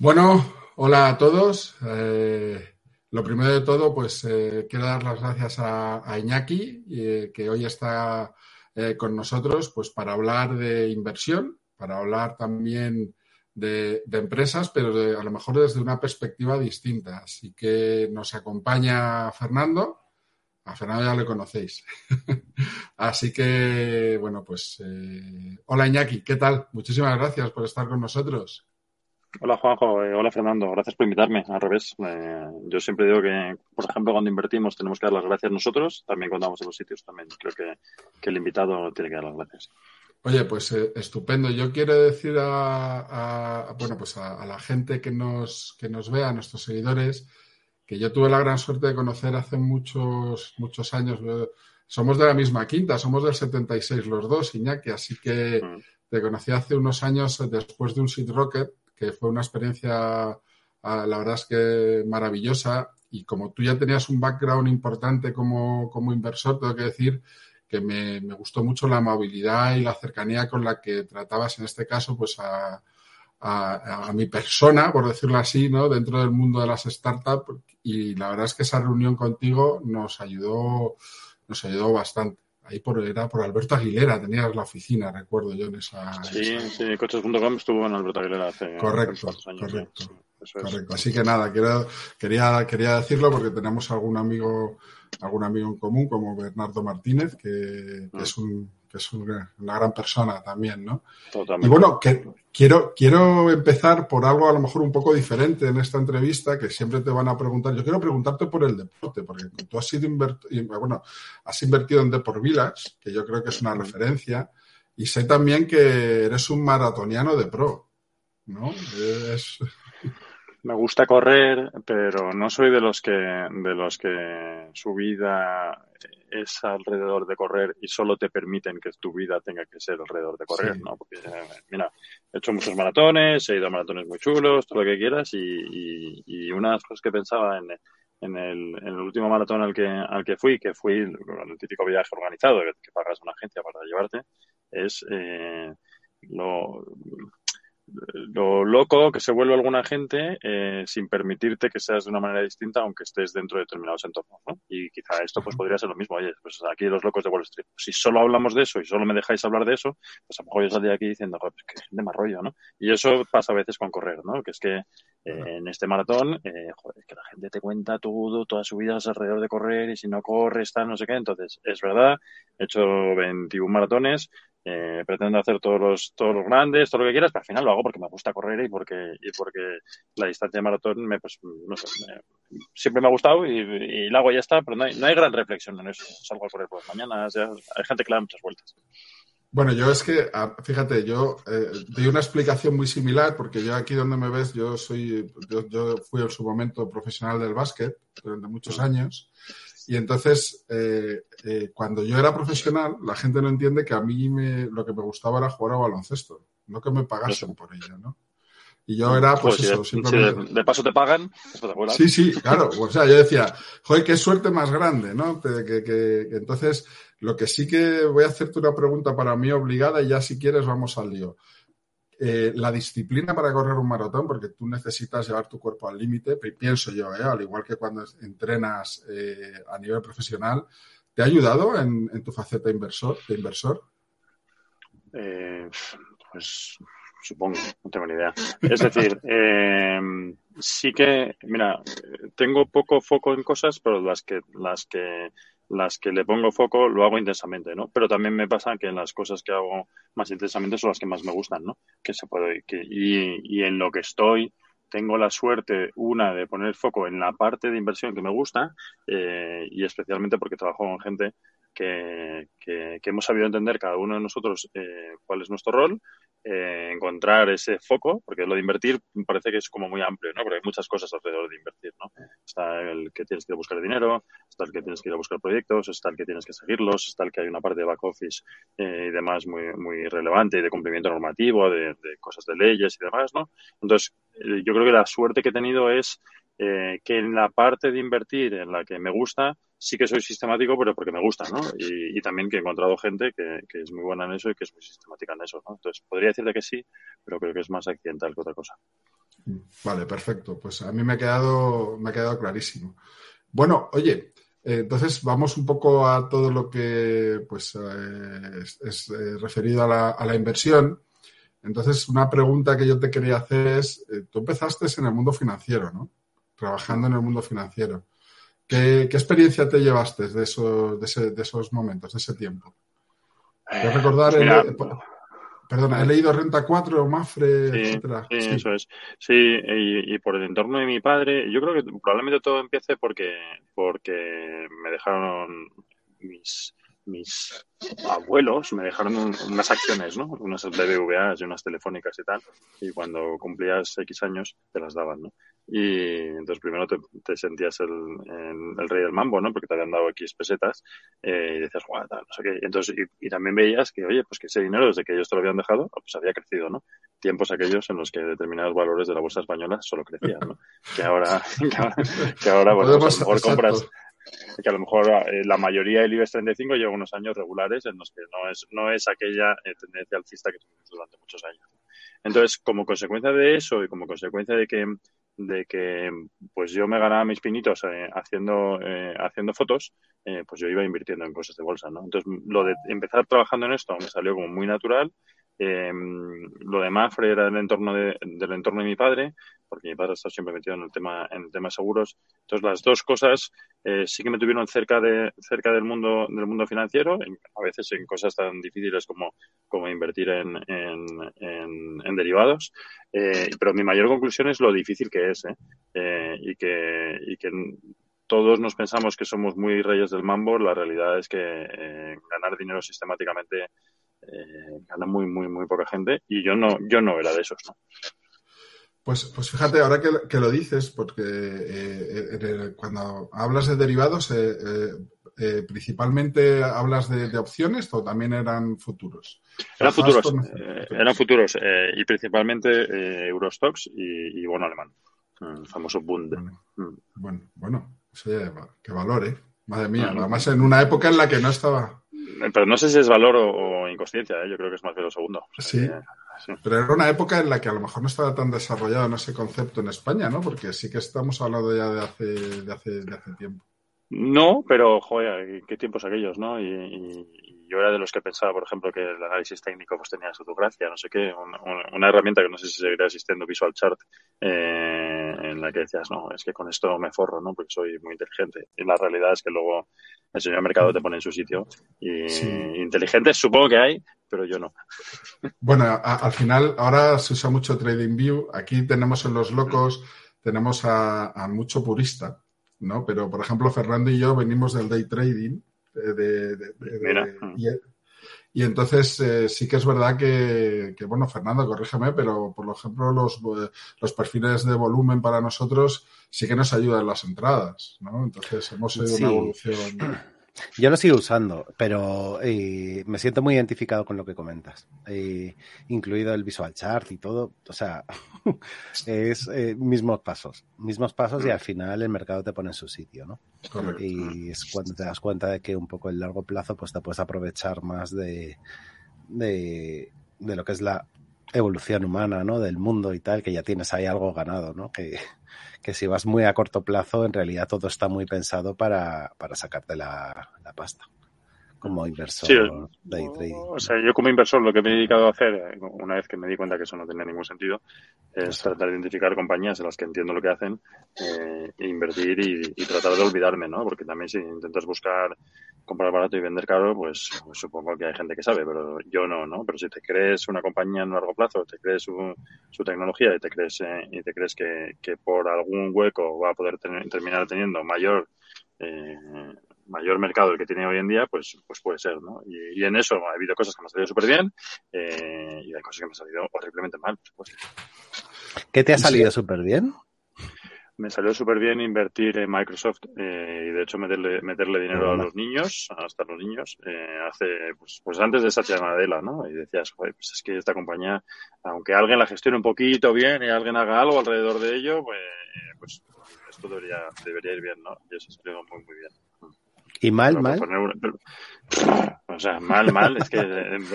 Bueno, hola a todos. Eh, lo primero de todo, pues eh, quiero dar las gracias a, Iñaki, eh, que hoy está con nosotros, pues para hablar de inversión, para hablar también de, empresas, pero a lo mejor desde una perspectiva distinta. Así que nos acompaña Fernando. A Fernando ya le conocéis. Así que, bueno, pues hola Iñaki, ¿qué tal? Muchísimas gracias por estar con nosotros. Hola Juanjo, eh, hola Fernando, gracias por invitarme. Al revés, eh, yo siempre digo que, por ejemplo, cuando invertimos tenemos que dar las gracias nosotros, también cuando vamos a los sitios también creo que, el invitado tiene que dar las gracias. Oye, pues eh, estupendo. Yo quiero decir a, bueno, pues a, la gente que nos, que nos vea, a nuestros seguidores, que yo tuve la gran suerte de conocer hace muchos, muchos años. Somos de la misma quinta, somos del 76 los dos, Iñaki, así que mm. te conocí hace unos años después de un Seed Rocket que fue una experiencia, ah, la verdad es que maravillosa. Y como tú ya tenías un background importante como, inversor, tengo que decir que me, gustó mucho la amabilidad y la cercanía con la que tratabas en este caso, pues a, mi persona, por decirlo así, ¿no? Dentro del mundo de las startups. Y la verdad es que esa reunión contigo nos ayudó, nos ayudó bastante. Ahí por, era por Alberto Aguilera, tenías la oficina, recuerdo yo en esa. Sí, sí, coches.com estuvo en Alberto Aguilera hace. Correcto, años, correcto. correcto. Así que nada, quiero, quería, quería decirlo porque tenemos algún amigo, algún amigo en común, como Bernardo Martínez, que, que mm. es un que es una gran persona también, ¿no? Totalmente. Y bueno, que, quiero, quiero empezar por algo a lo mejor un poco diferente en esta entrevista, que siempre te van a preguntar. Yo quiero preguntarte por el deporte, porque tú has sido bueno, has invertido en Deport Village, que yo creo que es una referencia, y sé también que eres un maratoniano de pro, ¿no? Me gusta correr, pero no soy de los que de los que su vida es alrededor de correr y solo te permiten que tu vida tenga que ser alrededor de correr, ¿no? Porque, mira, he hecho muchos maratones, he ido a maratones muy chulos, todo lo que quieras, y, y, una de las cosas que pensaba en, en, el, en el último maratón al que, al que fui, que fui el típico viaje organizado, que, pagas una agencia para llevarte, es eh, lo lo loco que se vuelve alguna gente eh, sin permitirte que seas de una manera distinta aunque estés dentro de determinados entornos, ¿no? Y quizá esto pues podría ser lo mismo. Oye, pues aquí los locos de Wall Street. Si solo hablamos de eso y solo me dejáis hablar de eso, pues a lo mejor yo saldría aquí diciendo, pues que gente más rollo, ¿no? Y eso pasa a veces con correr, ¿no? Que es que eh, en este maratón, eh, joder, que la gente te cuenta todo, toda su vida es alrededor de correr y si no corres, está no sé qué. Entonces, es verdad, he hecho 21 maratones, eh, pretendo hacer todos los, todos los grandes, todo lo que quieras, pero al final lo hago porque me gusta correr y porque, y porque la distancia de maratón me, pues, no sé, siempre me ha gustado y, y, la hago y ya está, pero no hay, no hay gran reflexión en eso. Salgo a correr por las mañanas, hay gente que le da muchas vueltas. Bueno, yo es que, ah, fíjate, yo eh, doy una explicación muy similar porque yo aquí donde me ves, yo soy, yo, yo fui en su momento profesional del básquet durante muchos años y entonces, eh, eh, cuando yo era profesional, la gente no entiende que a mí me, lo que me gustaba era jugar a baloncesto, no que me pagasen por ello, ¿no? Y yo era, pues, eso, simplemente... de, paso te pagan, Sí, sí, claro. O sea, yo decía, joder, qué suerte más grande, ¿no? Que, que, entonces, lo que sí que voy a hacerte una pregunta para mí obligada y ya si quieres vamos al lío. Eh, la disciplina para correr un maratón, porque tú necesitas llevar tu cuerpo al límite, pienso yo, ¿eh? al igual que cuando entrenas eh, a nivel profesional, ¿te ha ayudado en, tu faceta inversor, de inversor? pues supongo, no tengo ni idea. Es decir, sí que, mira, tengo poco foco en cosas, pero las que, las que las que le pongo foco lo hago intensamente, ¿no? Pero también me pasa que las cosas que hago más intensamente son las que más me gustan, ¿no? Que se puede, que, y, y en lo que estoy tengo la suerte, una, de poner foco en la parte de inversión que me gusta eh, y especialmente porque trabajo con gente que, que, hemos sabido entender cada uno de nosotros eh, cuál es nuestro rol eh, encontrar ese foco, porque lo de invertir parece que es como muy amplio, ¿no? Porque hay muchas cosas alrededor de invertir, ¿no? Está el que tienes que ir a buscar dinero, está el que tienes que ir a buscar proyectos, está el que tienes que seguirlos, está el que hay una parte de back office eh, y demás muy, muy relevante y de cumplimiento normativo, de, de cosas de leyes y demás, ¿no? Entonces, eh, yo creo que la suerte que he tenido es eh, que en la parte de invertir en la que me gusta, sí que soy sistemático, pero porque me gusta, ¿no? Y, también que he encontrado gente que, es muy buena en eso y que es muy sistemática en eso, ¿no? Entonces, podría decirte que sí, pero creo que es más accidental que otra cosa. Vale, perfecto. Pues a mí me ha quedado, me ha quedado clarísimo. Bueno, oye, eh, entonces vamos un poco a todo lo que pues eh, es, eh, referido a la, a la, inversión. Entonces, una pregunta que yo te quería hacer es, tú empezaste en el mundo financiero, ¿no? Trabajando en el mundo financiero. ¿Qué, qué experiencia te llevaste de esos, de, ese, de esos momentos, de ese tiempo? ¿Puedes recordar el, Perdona, he leído Renta 4, Mafre, sí, etcétera. Sí, eso es. Sí, y, y, por el entorno de mi padre, yo creo que probablemente todo empiece porque, porque me dejaron mis, mis abuelos me dejaron un, unas acciones, ¿no? Unas BBVA y unas telefónicas y tal. Y cuando cumplías X años, te las daban, ¿no? Y entonces primero te, te sentías el, el, el, rey del mambo, ¿no? Porque te habían dado X pesetas eh, y decías, guau, no sé qué. Y, entonces, y, y, también veías que, oye, pues que ese dinero desde que ellos te lo habían dejado, pues había crecido, ¿no? Tiempos aquellos en los que determinados valores de la bolsa española solo crecían, ¿no? Que ahora, que ahora, que ahora bueno, pues a lo mejor compras que a lo mejor eh, la mayoría del IBEX 35 lleva unos años regulares en los que no es, no es aquella eh, tendencia alcista que tuvimos durante muchos años. Entonces, como consecuencia de eso y como consecuencia de que, de que pues yo me ganaba mis pinitos eh, haciendo, eh, haciendo fotos, eh, pues yo iba invirtiendo en cosas de bolsa, ¿no? Entonces, lo de empezar trabajando en esto me salió como muy natural eh, lo de Mafre era el entorno de, del entorno de mi padre, porque mi padre estado siempre metido en el tema, en el tema seguros. Entonces las dos cosas eh, sí que me tuvieron cerca de, cerca del mundo, del mundo financiero, en, a veces en cosas tan difíciles como, como invertir en, en, en, en derivados. Eh, pero mi mayor conclusión es lo difícil que es, ¿eh? eh y que, y que todos nos pensamos que somos muy reyes del mambo, la realidad es que eh, ganar dinero sistemáticamente eh, gana muy, muy, muy poca gente y yo no, yo no era de esos, ¿no? Pues, pues fíjate, ahora que, que lo dices, porque eh, el, cuando hablas de derivados, eh, eh, principalmente hablas de, de, opciones o también eran futuros. Eran futuros, eh, eran futuros y principalmente Eurostox y, y, bono alemán, el famoso Bund. Bueno, mm. bueno, bueno oye, qué valor, ¿eh? Madre mía, mm. además en una época en la que no estaba pero no sé si es valor o, o inconsciencia, ¿eh? yo creo que es más bien lo segundo. O sea, sí. Que, sí. Pero era una época en la que a lo mejor no estaba tan desarrollado en ese concepto en España, ¿no? Porque sí que estamos hablando ya de hace, de hace, de hace tiempo. No, pero, joder, qué tiempos aquellos, ¿no? Y, y, yo era de los que pensaba, por ejemplo, que el análisis técnico pues tenía su gracia, no sé qué, una, una, herramienta que no sé si seguirá existiendo, Visual Chart, eh, en la que decías, no, es que con esto me forro, ¿no? Porque soy muy inteligente. Y la realidad es que luego el señor mercado te pone en su sitio. Y sí. inteligentes supongo que hay, pero yo no. Bueno, a, al final ahora se usa mucho TradingView. Aquí tenemos en los locos, tenemos a, a mucho purista ¿no? Pero, por ejemplo, Fernando y yo venimos del day trading. De, de, de, y, y, entonces eh, sí que es verdad que, que, bueno, Fernando, corrígeme, pero por ejemplo los, los perfiles de volumen para nosotros sí que nos ayudan las entradas, ¿no? Entonces hemos ido sí. una evolución. Yo lo sigo usando, pero eh, me siento muy identificado con lo que comentas, eh, incluido el visual chart y todo. O sea, es eh, mismos pasos, mismos pasos y al final el mercado te pone en su sitio, ¿no? Correcto. Y es cuando te das cuenta de que un poco el largo plazo pues te puedes aprovechar más de, de, de lo que es la evolución humana, ¿no? Del mundo y tal, que ya tienes ahí algo ganado, ¿no? Que, que si vas muy a corto plazo, en realidad todo está muy pensado para, para sacarte la, la pasta como inversor sí, day trading. O sea, yo como inversor lo que me he dedicado a hacer, una vez que me di cuenta que eso no tenía ningún sentido, es tratar de identificar compañías en las que entiendo lo que hacen, eh, e invertir y, y, tratar de olvidarme, ¿no? Porque también si intentas buscar comprar barato y vender caro, pues, pues, supongo que hay gente que sabe, pero yo no, ¿no? Pero si te crees una compañía en largo plazo, te crees su, su tecnología y te crees, eh, y te crees que, que por algún hueco va a poder tener, terminar teniendo mayor eh, mayor mercado el que tiene hoy en día, pues, pues puede ser, ¿no? Y, y en eso ha habido cosas que me han salido súper bien eh, y hay cosas que me han salido horriblemente mal, por supuesto. ¿Qué te ha salido súper bien? Me salió súper bien invertir en Microsoft eh, y de hecho meterle, meterle dinero a los niños, hasta los niños, eh, hace, pues, pues antes de Satya Nadella, ¿no? Y decías, pues es que esta compañía, aunque alguien la gestione un poquito bien y alguien haga algo alrededor de ello, pues, pues esto debería, debería ir bien, ¿no? Y eso salió muy, muy bien. ¿Y mal, mal? o sea, mal, mal. Es que,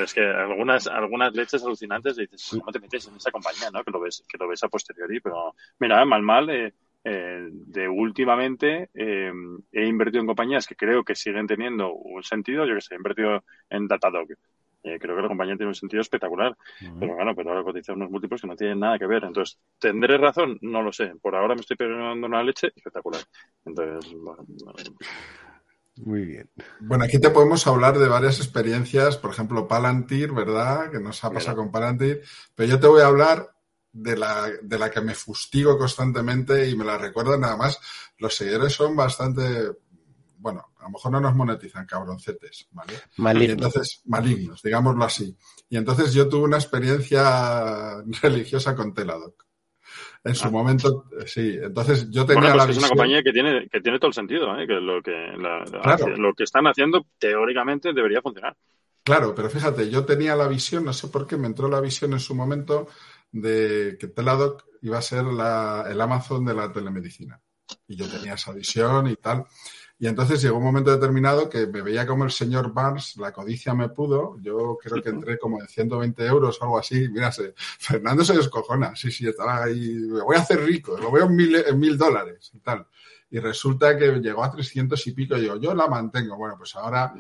es que algunas, algunas leches alucinantes dices, ¿cómo te metes en esa compañía, no? Que lo ves, que lo ves a posteriori, pero mira, mal, mal. Eh, eh, de últimamente eh, he invertido en compañías que creo que siguen teniendo un sentido. Yo que sé, he invertido en Datadog. Eh, creo que la compañía tiene un sentido espectacular. Pero bueno, pero ahora cotiza unos múltiplos que no tienen nada que ver. Entonces, ¿tendré razón? No lo sé. Por ahora me estoy pegando una leche espectacular. Entonces, bueno. Muy bien. Bueno, aquí te podemos hablar de varias experiencias, por ejemplo, Palantir, ¿verdad? Que nos ha pasado con Palantir. Pero yo te voy a hablar de la, de la que me fustigo constantemente y me la recuerdo nada más. Los seguidores son bastante, bueno, a lo mejor no nos monetizan, cabroncetes, ¿vale? Malignos. Y entonces, malignos, digámoslo así. Y entonces yo tuve una experiencia religiosa con Teladoc. En su Ah. momento, sí. Entonces yo tenía Bueno, pues la es una compañía que tiene, que tiene todo el sentido, ¿eh? que lo que la- la- Claro. hace- lo que están haciendo teóricamente debería funcionar. Claro, pero fíjate, yo tenía la visión, no sé por qué, me entró la visión en su momento de que Teladoc iba a ser la- el Amazon de la telemedicina. Y yo tenía esa visión y tal. Y entonces llegó un momento determinado que me veía como el señor Barnes, la codicia me pudo. Yo creo que entré como en 120 euros o algo así. Mira, Fernando se descojona. Sí, sí, estaba ahí. Me voy a hacer rico, lo veo en mil, dólares y tal. Y resulta que llegó a 300 y pico. Y digo, yo la mantengo. Bueno, pues ahora.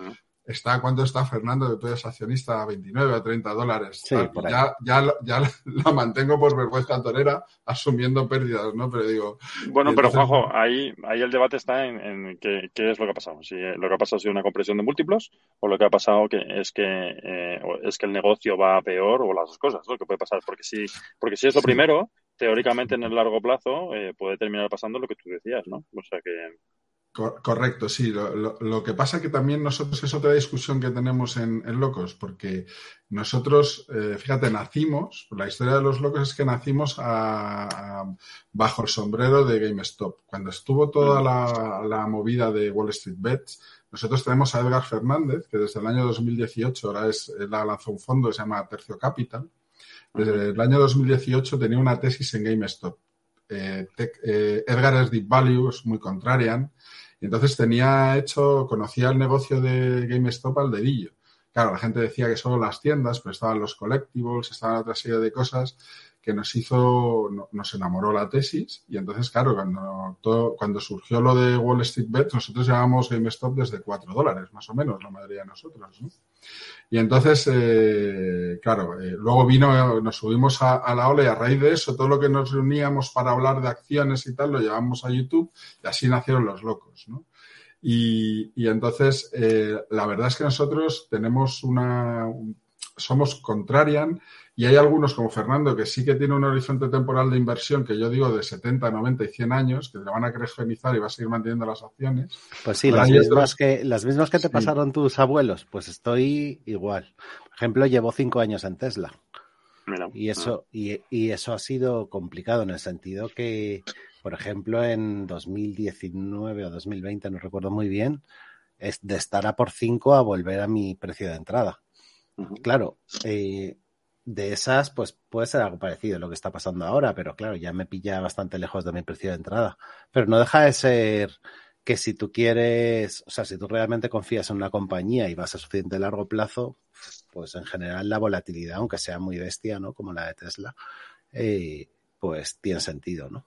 Está, ¿cuánto está Fernando? Que tú eres accionista a 29 o 30 dólares. Sí, ya, ya, la- ya la- mantengo por vergüenza torera, asumiendo pérdidas, ¿no? Pero digo, Bueno, pero entonces- Juanjo, ahí, ahí el debate está en, en qué, qué es lo que ha pasado. Si eh, lo que ha pasado ha sido una compresión de múltiplos o lo que ha pasado que es que eh, es que el negocio va a peor o las dos cosas, lo que puede pasar. Porque si, porque si es lo Sí. primero, teóricamente en el largo plazo eh, puede terminar pasando lo que tú decías, ¿no? O sea que Correcto, sí. Lo, lo- lo que pasa que también nosotros es otra discusión que tenemos en, en Locos, porque nosotros, eh, fíjate, nacimos, la historia de los Locos es que nacimos a- a- bajo el sombrero de GameStop. Cuando estuvo toda la, la movida de Wall Street Bets, nosotros tenemos a Edgar Fernández, que desde el año 2018 ahora es, él lanzado un fondo que se llama Tercio Capital. Desde el año 2018 tenía una tesis en GameStop. Eh, eh, Edgar es Deep Value, es muy contrarian. Y entonces tenía hecho, conocía el negocio de GameStop al dedillo. Claro, la gente decía que solo las tiendas, pero estaban los collectibles, estaban otra serie de cosas que nos hizo, no- nos enamoró la tesis. Y entonces, claro, cuando, cuando surgió lo de Wall Street Bets, nosotros llevábamos GameStop desde 4 dólares, más o menos, la mayoría de nosotros. ¿no? Y entonces, eh, claro, eh, luego vino, nos subimos a, la ola y a raíz de eso, todo lo que nos reuníamos para hablar de acciones y tal, lo llevamos a YouTube y así nacieron los locos, ¿no? Y, y entonces, eh, la verdad es que nosotros tenemos una, un- somos contrarian y hay algunos como Fernando que sí que tiene un horizonte temporal de inversión que yo digo de 70, 90 y 100 años, que le van a criogenizaar y va a seguir manteniendo las acciones. Pues sí, Pero las mismas, otros- que, las mismas que te Sí. pasaron tus abuelos, pues estoy igual. Por ejemplo, llevo cinco años en Tesla. mira. Y eso, y, y eso ha sido complicado en el sentido que, por ejemplo, en 2019 o 2020, no recuerdo muy bien, es de estar a por 5 a volver a mi precio de entrada. Claro, eh, de esas, pues puede ser algo parecido a lo que está pasando ahora, pero claro, ya me pilla bastante lejos de mi precio de entrada. Pero no deja de ser que si tú quieres, o sea, si tú realmente confías en una compañía y vas a suficiente largo plazo, pues en general la volatilidad, aunque sea muy bestia, ¿no? Como la de Tesla, eh, pues tiene sentido, ¿no?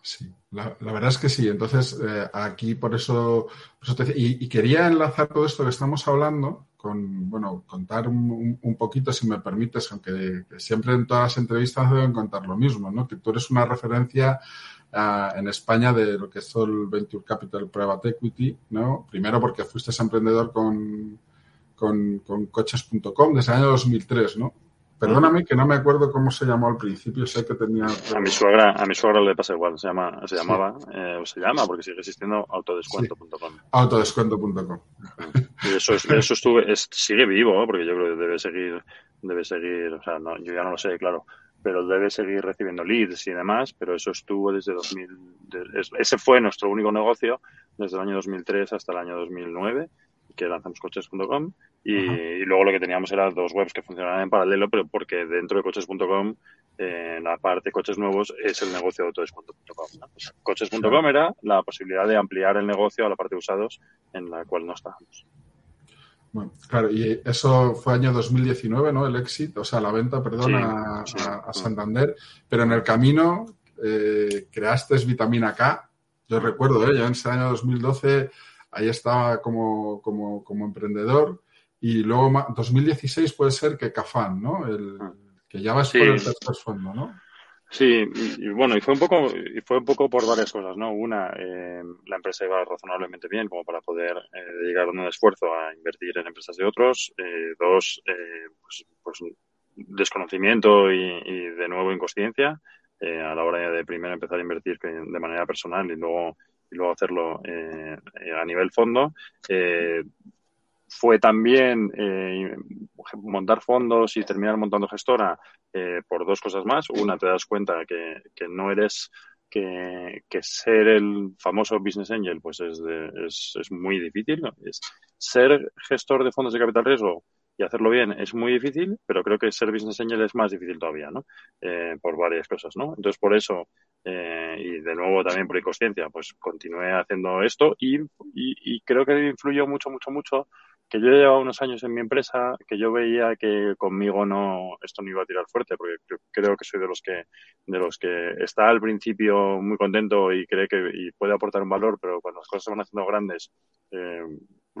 Sí, la, la verdad es que sí. Entonces, eh, aquí por eso, te y, y quería enlazar todo esto que estamos hablando con, bueno, contar un, poquito, si me permites, aunque que siempre en todas las entrevistas deben contar lo mismo, ¿no? Que tú eres una referencia ah, en España de lo que es el Venture Capital Private Equity, ¿no? Primero porque fuiste emprendedor con, con, con coches.com desde el año 2003, ¿no? Perdóname que no me acuerdo cómo se llamó al principio, sé que tenía... A mi suegra, a mi suegra le pasa igual, se llama, se llamaba, eh, o se llama, porque sigue existiendo autodescuento.com. Autodescuento.com. Y eso es, eso estuve, es, sigue vivo, ¿eh? porque yo creo que debe seguir, debe seguir, o sea, no, yo ya no lo sé, claro, pero debe seguir recibiendo leads y demás, pero eso estuvo desde 2000, de- es- ese fue nuestro único negocio desde el año 2003 hasta el año 2009, que lanzamos coches.com y, luego lo que teníamos era dos webs que funcionaban en paralelo, pero porque dentro de coches.com, eh, la parte coches nuevos es el negocio de autodescuento.com. coches.com era la posibilidad de ampliar el negocio a la parte de usados en la cual no estábamos. Bueno, claro, y eso fue año 2019, ¿no? El éxito, o sea, la venta, perdón, a, Santander. Pero en el camino eh, creaste Vitamina K. Yo recuerdo, ¿eh? Ya en ese año 2012 ahí estaba como, como, como emprendedor. Y luego, 2016 puede ser que Cafán, ¿no? El, ah. que ya vas por el tercer fondo, ¿no? Sí, y, bueno, y fue un poco, y fue un poco por varias cosas, ¿no? Una, eh, la empresa iba razonablemente bien como para poder eh, dedicar un esfuerzo a invertir en empresas de otros. Eh, dos, eh, pues, pues, desconocimiento y, y, de nuevo inconsciencia eh, a la hora de primero empezar a invertir de manera personal y luego y luego hacerlo eh, a nivel fondo. Eh, fue también eh, montar fondos y terminar montando gestora eh, por dos cosas más. Una, te das cuenta que, que no eres que, ser el famoso business angel pues es, es, es muy difícil. Es ser gestor de fondos de capital riesgo y hacerlo bien es muy difícil, pero creo que ser business angel es más difícil todavía, ¿no? Por varias cosas, ¿no? Entonces, por eso, eh, y de nuevo también por inconsciencia, pues continué haciendo esto y, y, y, creo que influyó mucho, mucho, mucho que yo llevaba unos años en mi empresa, que yo veía que conmigo no, esto no iba a tirar fuerte, porque creo que soy de los que, de los que está al principio muy contento y cree que y puede aportar un valor, pero cuando las cosas se van haciendo grandes, eh,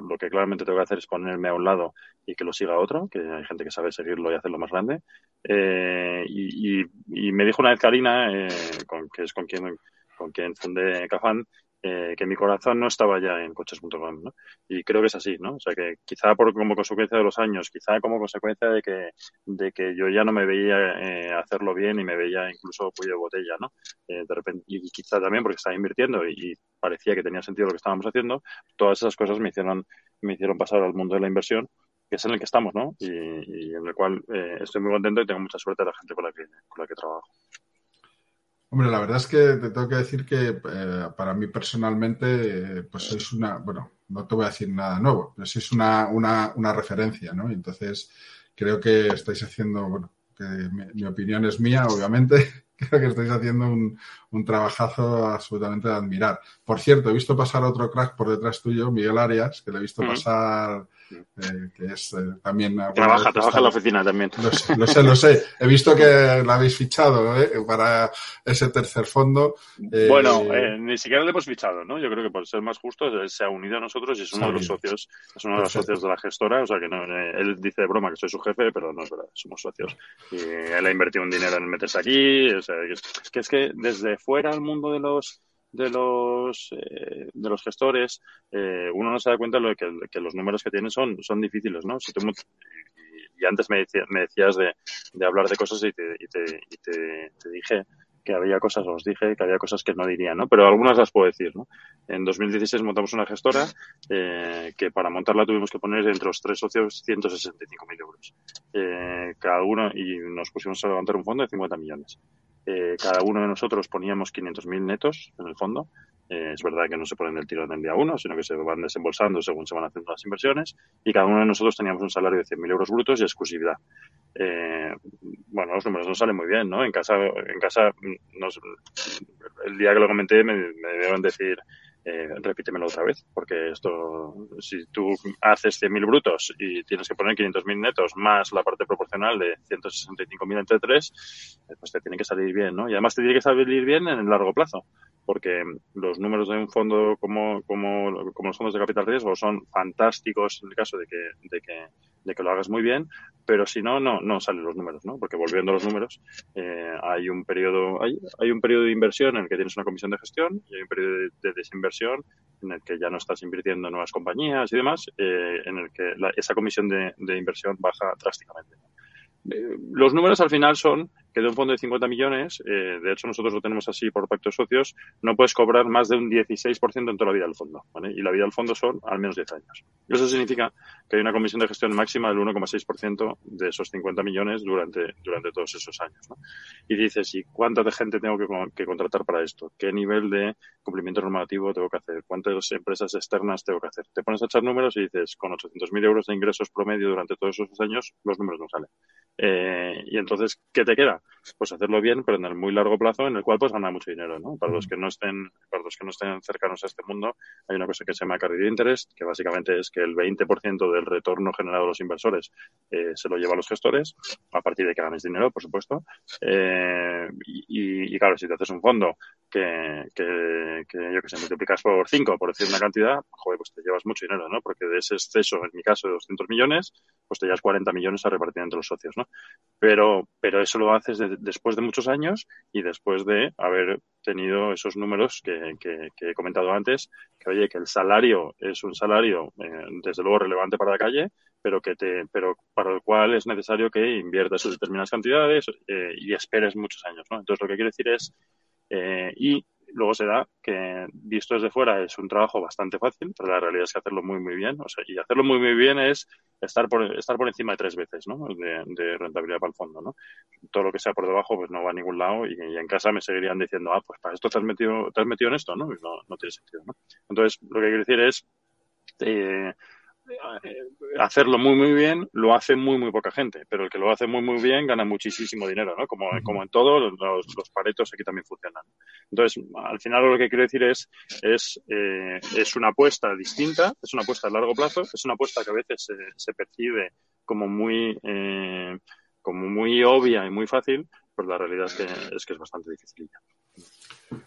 lo que claramente tengo que hacer es ponerme a un lado y que lo siga otro, que hay gente que sabe seguirlo y hacerlo más grande. Eh, y, me dijo una vez Karina, eh, con, que es con quien, con quien fundé Cafán, eh, que mi corazón no estaba ya en coches.com, ¿no? Y creo que es así, ¿no? O sea que quizá por como consecuencia de los años, quizá como consecuencia de que, de que yo ya no me veía eh, hacerlo bien y me veía incluso cuello de botella, ¿no? Eh, de repente, y quizá también porque estaba invirtiendo y, parecía que tenía sentido lo que estábamos haciendo, todas esas cosas me hicieron, me hicieron pasar al mundo de la inversión que es en el que estamos, ¿no? Y, y en el cual eh, estoy muy contento y tengo mucha suerte de la gente con la que, con la que trabajo. Hombre, la verdad es que te tengo que decir que eh, para mí personalmente, eh, pues sois una, bueno, no te voy a decir nada nuevo, pero sois una, una, una referencia, ¿no? Entonces creo que estáis haciendo, bueno, que mi, mi opinión es mía, obviamente, creo que estáis haciendo un, un, trabajazo absolutamente de admirar. Por cierto, he visto pasar otro crack por detrás tuyo, Miguel Arias, que le he visto mm. pasar eh, que es eh, también... Trabaja, trabaja en la oficina también. Lo sé, lo sé, lo sé. He visto que la habéis fichado ¿eh? para ese tercer fondo. Eh, bueno, ni siquiera le hemos fichado, ¿no? Yo creo que por ser más justo se ha unido a nosotros y es uno de los socios, es uno de los socios de la gestora, o sea que no, él dice de broma que soy su jefe, pero no es verdad, somos socios. Y él ha invertido un dinero en meterse aquí, o sea, es que es que desde fuera al mundo de los de los eh, de los gestores eh, uno no se da cuenta de que, que, los números que tienen son son difíciles no si tú, y, antes me, decía, me decías de, hablar de cosas y te, y te, y te dije que había cosas, os dije que había cosas que no diría, ¿no? Pero algunas las puedo decir, ¿no? En 2016 montamos una gestora eh, que para montarla tuvimos que poner entre los tres socios 165.000 euros. Eh, cada uno, y nos pusimos a levantar un fondo de 50 millones. Eh, cada uno de nosotros poníamos 500.000 netos en el fondo. Eh, es verdad que no se ponen del tirón del día uno, sino que se van desembolsando según se van haciendo las inversiones. Y cada uno de nosotros teníamos un salario de 100.000 euros brutos y exclusividad. Eh, bueno, los números no salen muy bien, ¿no? En casa, en casa nos, el día que lo comenté me, me deben decir, eh, repítemelo otra vez, porque esto, si tú haces 100.000 brutos y tienes que poner 500.000 netos más la parte proporcional de 165.000 entre 3, eh, pues te tiene que salir bien, ¿no? Y además te tiene que salir bien en el largo plazo, porque los números de un fondo como, como, como los fondos de capital riesgo son fantásticos en el caso de que, de que de que lo hagas muy bien, pero si no, no, no salen los números, ¿no? Porque volviendo a los números, eh, hay un periodo, hay, hay un periodo de inversión en el que tienes una comisión de gestión y hay un periodo de, de desinversión en el que ya no estás invirtiendo en nuevas compañías y demás, eh, en el que la, esa comisión de, de, inversión baja drásticamente. Eh, los números al final son que de un fondo de 50 millones, eh, de hecho nosotros lo tenemos así por pacto socios, no puedes cobrar más de un 16% en toda la vida del fondo. ¿vale? Y la vida del fondo son al menos 10 años. Eso significa que hay una comisión de gestión máxima del 1,6% de esos 50 millones durante, durante todos esos años. ¿no? Y dices, ¿y cuánta de gente tengo que, que contratar para esto? ¿Qué nivel de cumplimiento normativo tengo que hacer? ¿Cuántas empresas externas tengo que hacer? Te pones a echar números y dices, con 800.000 euros de ingresos promedio durante todos esos años, los números no salen. Eh, y entonces, ¿qué te queda? Pues hacerlo bien, pero en el muy largo plazo, en el cual pues ganar mucho dinero, ¿no? Para los que no estén, para los que no estén cercanos a este mundo, hay una cosa que se llama carry interest, que básicamente es que el 20% del retorno generado a los inversores eh, se lo lleva a los gestores, a partir de que ganes dinero, por supuesto. Eh, y, y, claro, si te haces un fondo que, que, que yo que sé, multiplicas por 5, por decir una cantidad, joder, pues te llevas mucho dinero, ¿no? Porque de ese exceso, en mi caso, de 200 millones, pues te llevas 40 millones a repartir entre los socios, ¿no? Pero, pero eso lo haces de, después de muchos años y después de haber tenido esos números que, que, que, he comentado antes, que oye, que el salario es un salario, eh, desde luego, relevante para la calle, pero que te, pero para el cual es necesario que inviertas determinadas cantidades eh, y esperes muchos años, ¿no? Entonces, lo que quiero decir es, eh, y luego se da que visto desde fuera es un trabajo bastante fácil, pero la realidad es que hacerlo muy muy bien, o sea, y hacerlo muy muy bien es estar por estar por encima de tres veces, ¿no? De, de rentabilidad para el fondo, ¿no? Todo lo que sea por debajo pues no va a ningún lado y, en casa me seguirían diciendo, ah, pues para esto te has metido, te has metido en esto, ¿no? Y no, no tiene sentido, ¿no? Entonces, lo que quiero decir es eh, hacerlo muy muy bien lo hace muy muy poca gente, pero el que lo hace muy muy bien gana muchísimo dinero, ¿no? Como, como en todo, los, los, paretos aquí también funcionan. Entonces, al final lo que quiero decir es, es, eh, es una apuesta distinta, es una apuesta a largo plazo, es una apuesta que a veces se, se percibe como muy, eh, como muy obvia y muy fácil, pero la realidad es que es, que es bastante difícil.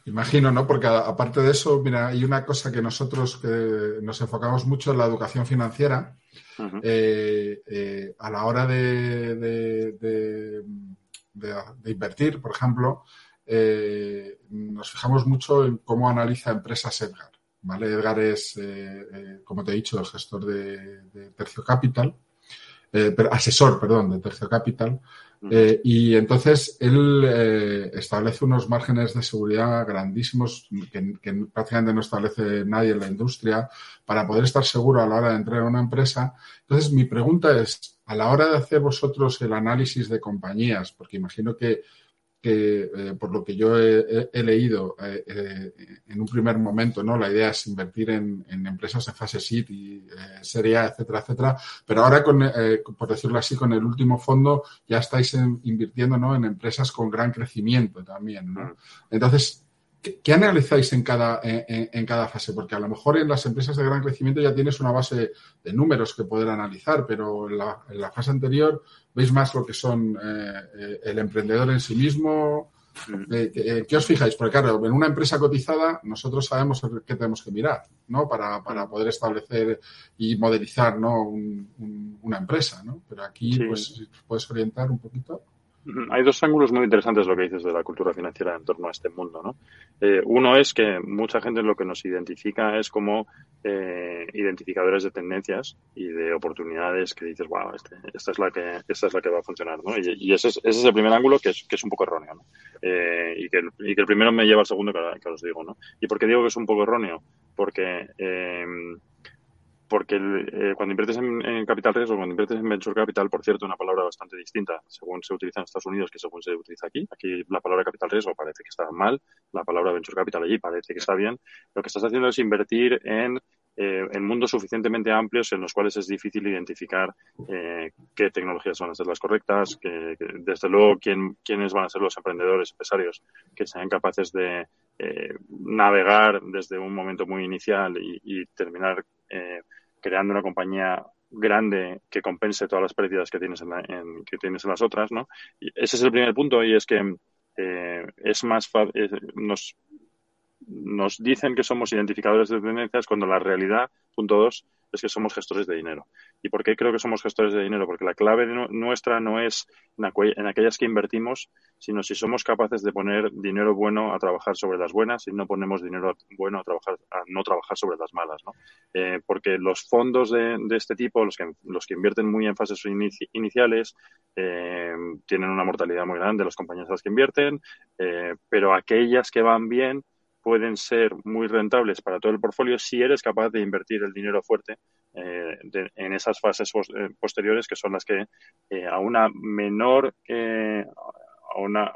Imagino, ¿no? Porque aparte de eso, mira, hay una cosa que nosotros que nos enfocamos mucho en la educación financiera. Uh -huh. eh, eh, a la hora de, de, de, de invertir, por ejemplo, eh, nos fijamos mucho en cómo analiza empresas Edgar. ¿vale? Edgar es, como te he dicho, el gestor de, Tercio Capital, asesor, perdón, de Tercio Capital. Eh, y entonces él eh, establece unos márgenes de seguridad grandísimos que, que, prácticamente no establece nadie en la industria para poder estar seguro a la hora de entrar a una empresa. Entonces mi pregunta es, a la hora de hacer vosotros el análisis de compañías, porque imagino que que eh, por lo que yo he, he leído eh, eh, en un primer momento, ¿no? La idea es invertir en, en empresas en fase SIT y eh, Serie A, etcétera, etcétera. Pero ahora, con, eh, por decirlo así, con el último fondo ya estáis en, invirtiendo, ¿no? En empresas con gran crecimiento también, ¿no? Entonces, ¿qué, qué analizáis en cada, en, en, cada fase? Porque a lo mejor en las empresas de gran crecimiento ya tienes una base de números que poder analizar, pero en la, en la fase anterior veis más lo que son eh, el emprendedor en sí mismo. Eh, eh, ¿Qué os fijáis? Porque claro, en una empresa cotizada nosotros sabemos qué tenemos que mirar, ¿no? Para, para poder establecer y modelizar, ¿no? Un, un, una empresa, ¿no? Pero aquí, sí. pues, puedes orientar un poquito. Hay dos ángulos muy interesantes lo que dices de la cultura financiera en torno a este mundo, ¿no? Eh, uno es que mucha gente lo que nos identifica es como eh, identificadores de tendencias y de oportunidades que dices, wow, este, esta es la que esta es la que va a funcionar, ¿no? Y, ese, es, ese, es, el primer ángulo que es, que es un poco erróneo, ¿no? Eh, y, que el, primero me lleva al segundo que, que, os digo, ¿no? ¿Y por qué digo que es un poco erróneo? Porque eh, porque eh, cuando inviertes en, capital riesgo, cuando inviertes en venture capital, por cierto, una palabra bastante distinta según se utiliza en Estados Unidos que según se utiliza aquí. Aquí la palabra capital riesgo parece que está mal, la palabra venture capital allí parece que está bien. Lo que estás haciendo es invertir en, eh, en mundos suficientemente amplios en los cuales es difícil identificar eh, qué tecnologías van a ser las correctas, que, desde luego quién, quiénes van a ser los emprendedores, empresarios que sean capaces de eh, navegar desde un momento muy inicial y, y terminar eh, creando una compañía grande que compense todas las pérdidas que tienes en, la, en, que tienes en las otras, ¿no? Y ese es el primer punto y es que eh, es más eh, nos nos dicen que somos identificadores de tendencias cuando la realidad, punto dos, es que somos gestores de dinero. ¿Y por qué creo que somos gestores de dinero? Porque la clave nuestra no es en, aquellas que invertimos, sino si somos capaces de poner dinero bueno a trabajar sobre las buenas y no ponemos dinero bueno a trabajar a no trabajar sobre las malas, ¿no? Eh, porque los fondos de, este tipo, los que, los que invierten muy en fases iniciales, eh, tienen una mortalidad muy grande las compañías a las que invierten, eh, pero aquellas que van bien pueden ser muy rentables para todo el portfolio si eres capaz de invertir el dinero fuerte eh, en esas fases eh, posteriores que son las que eh, a una menor, a una,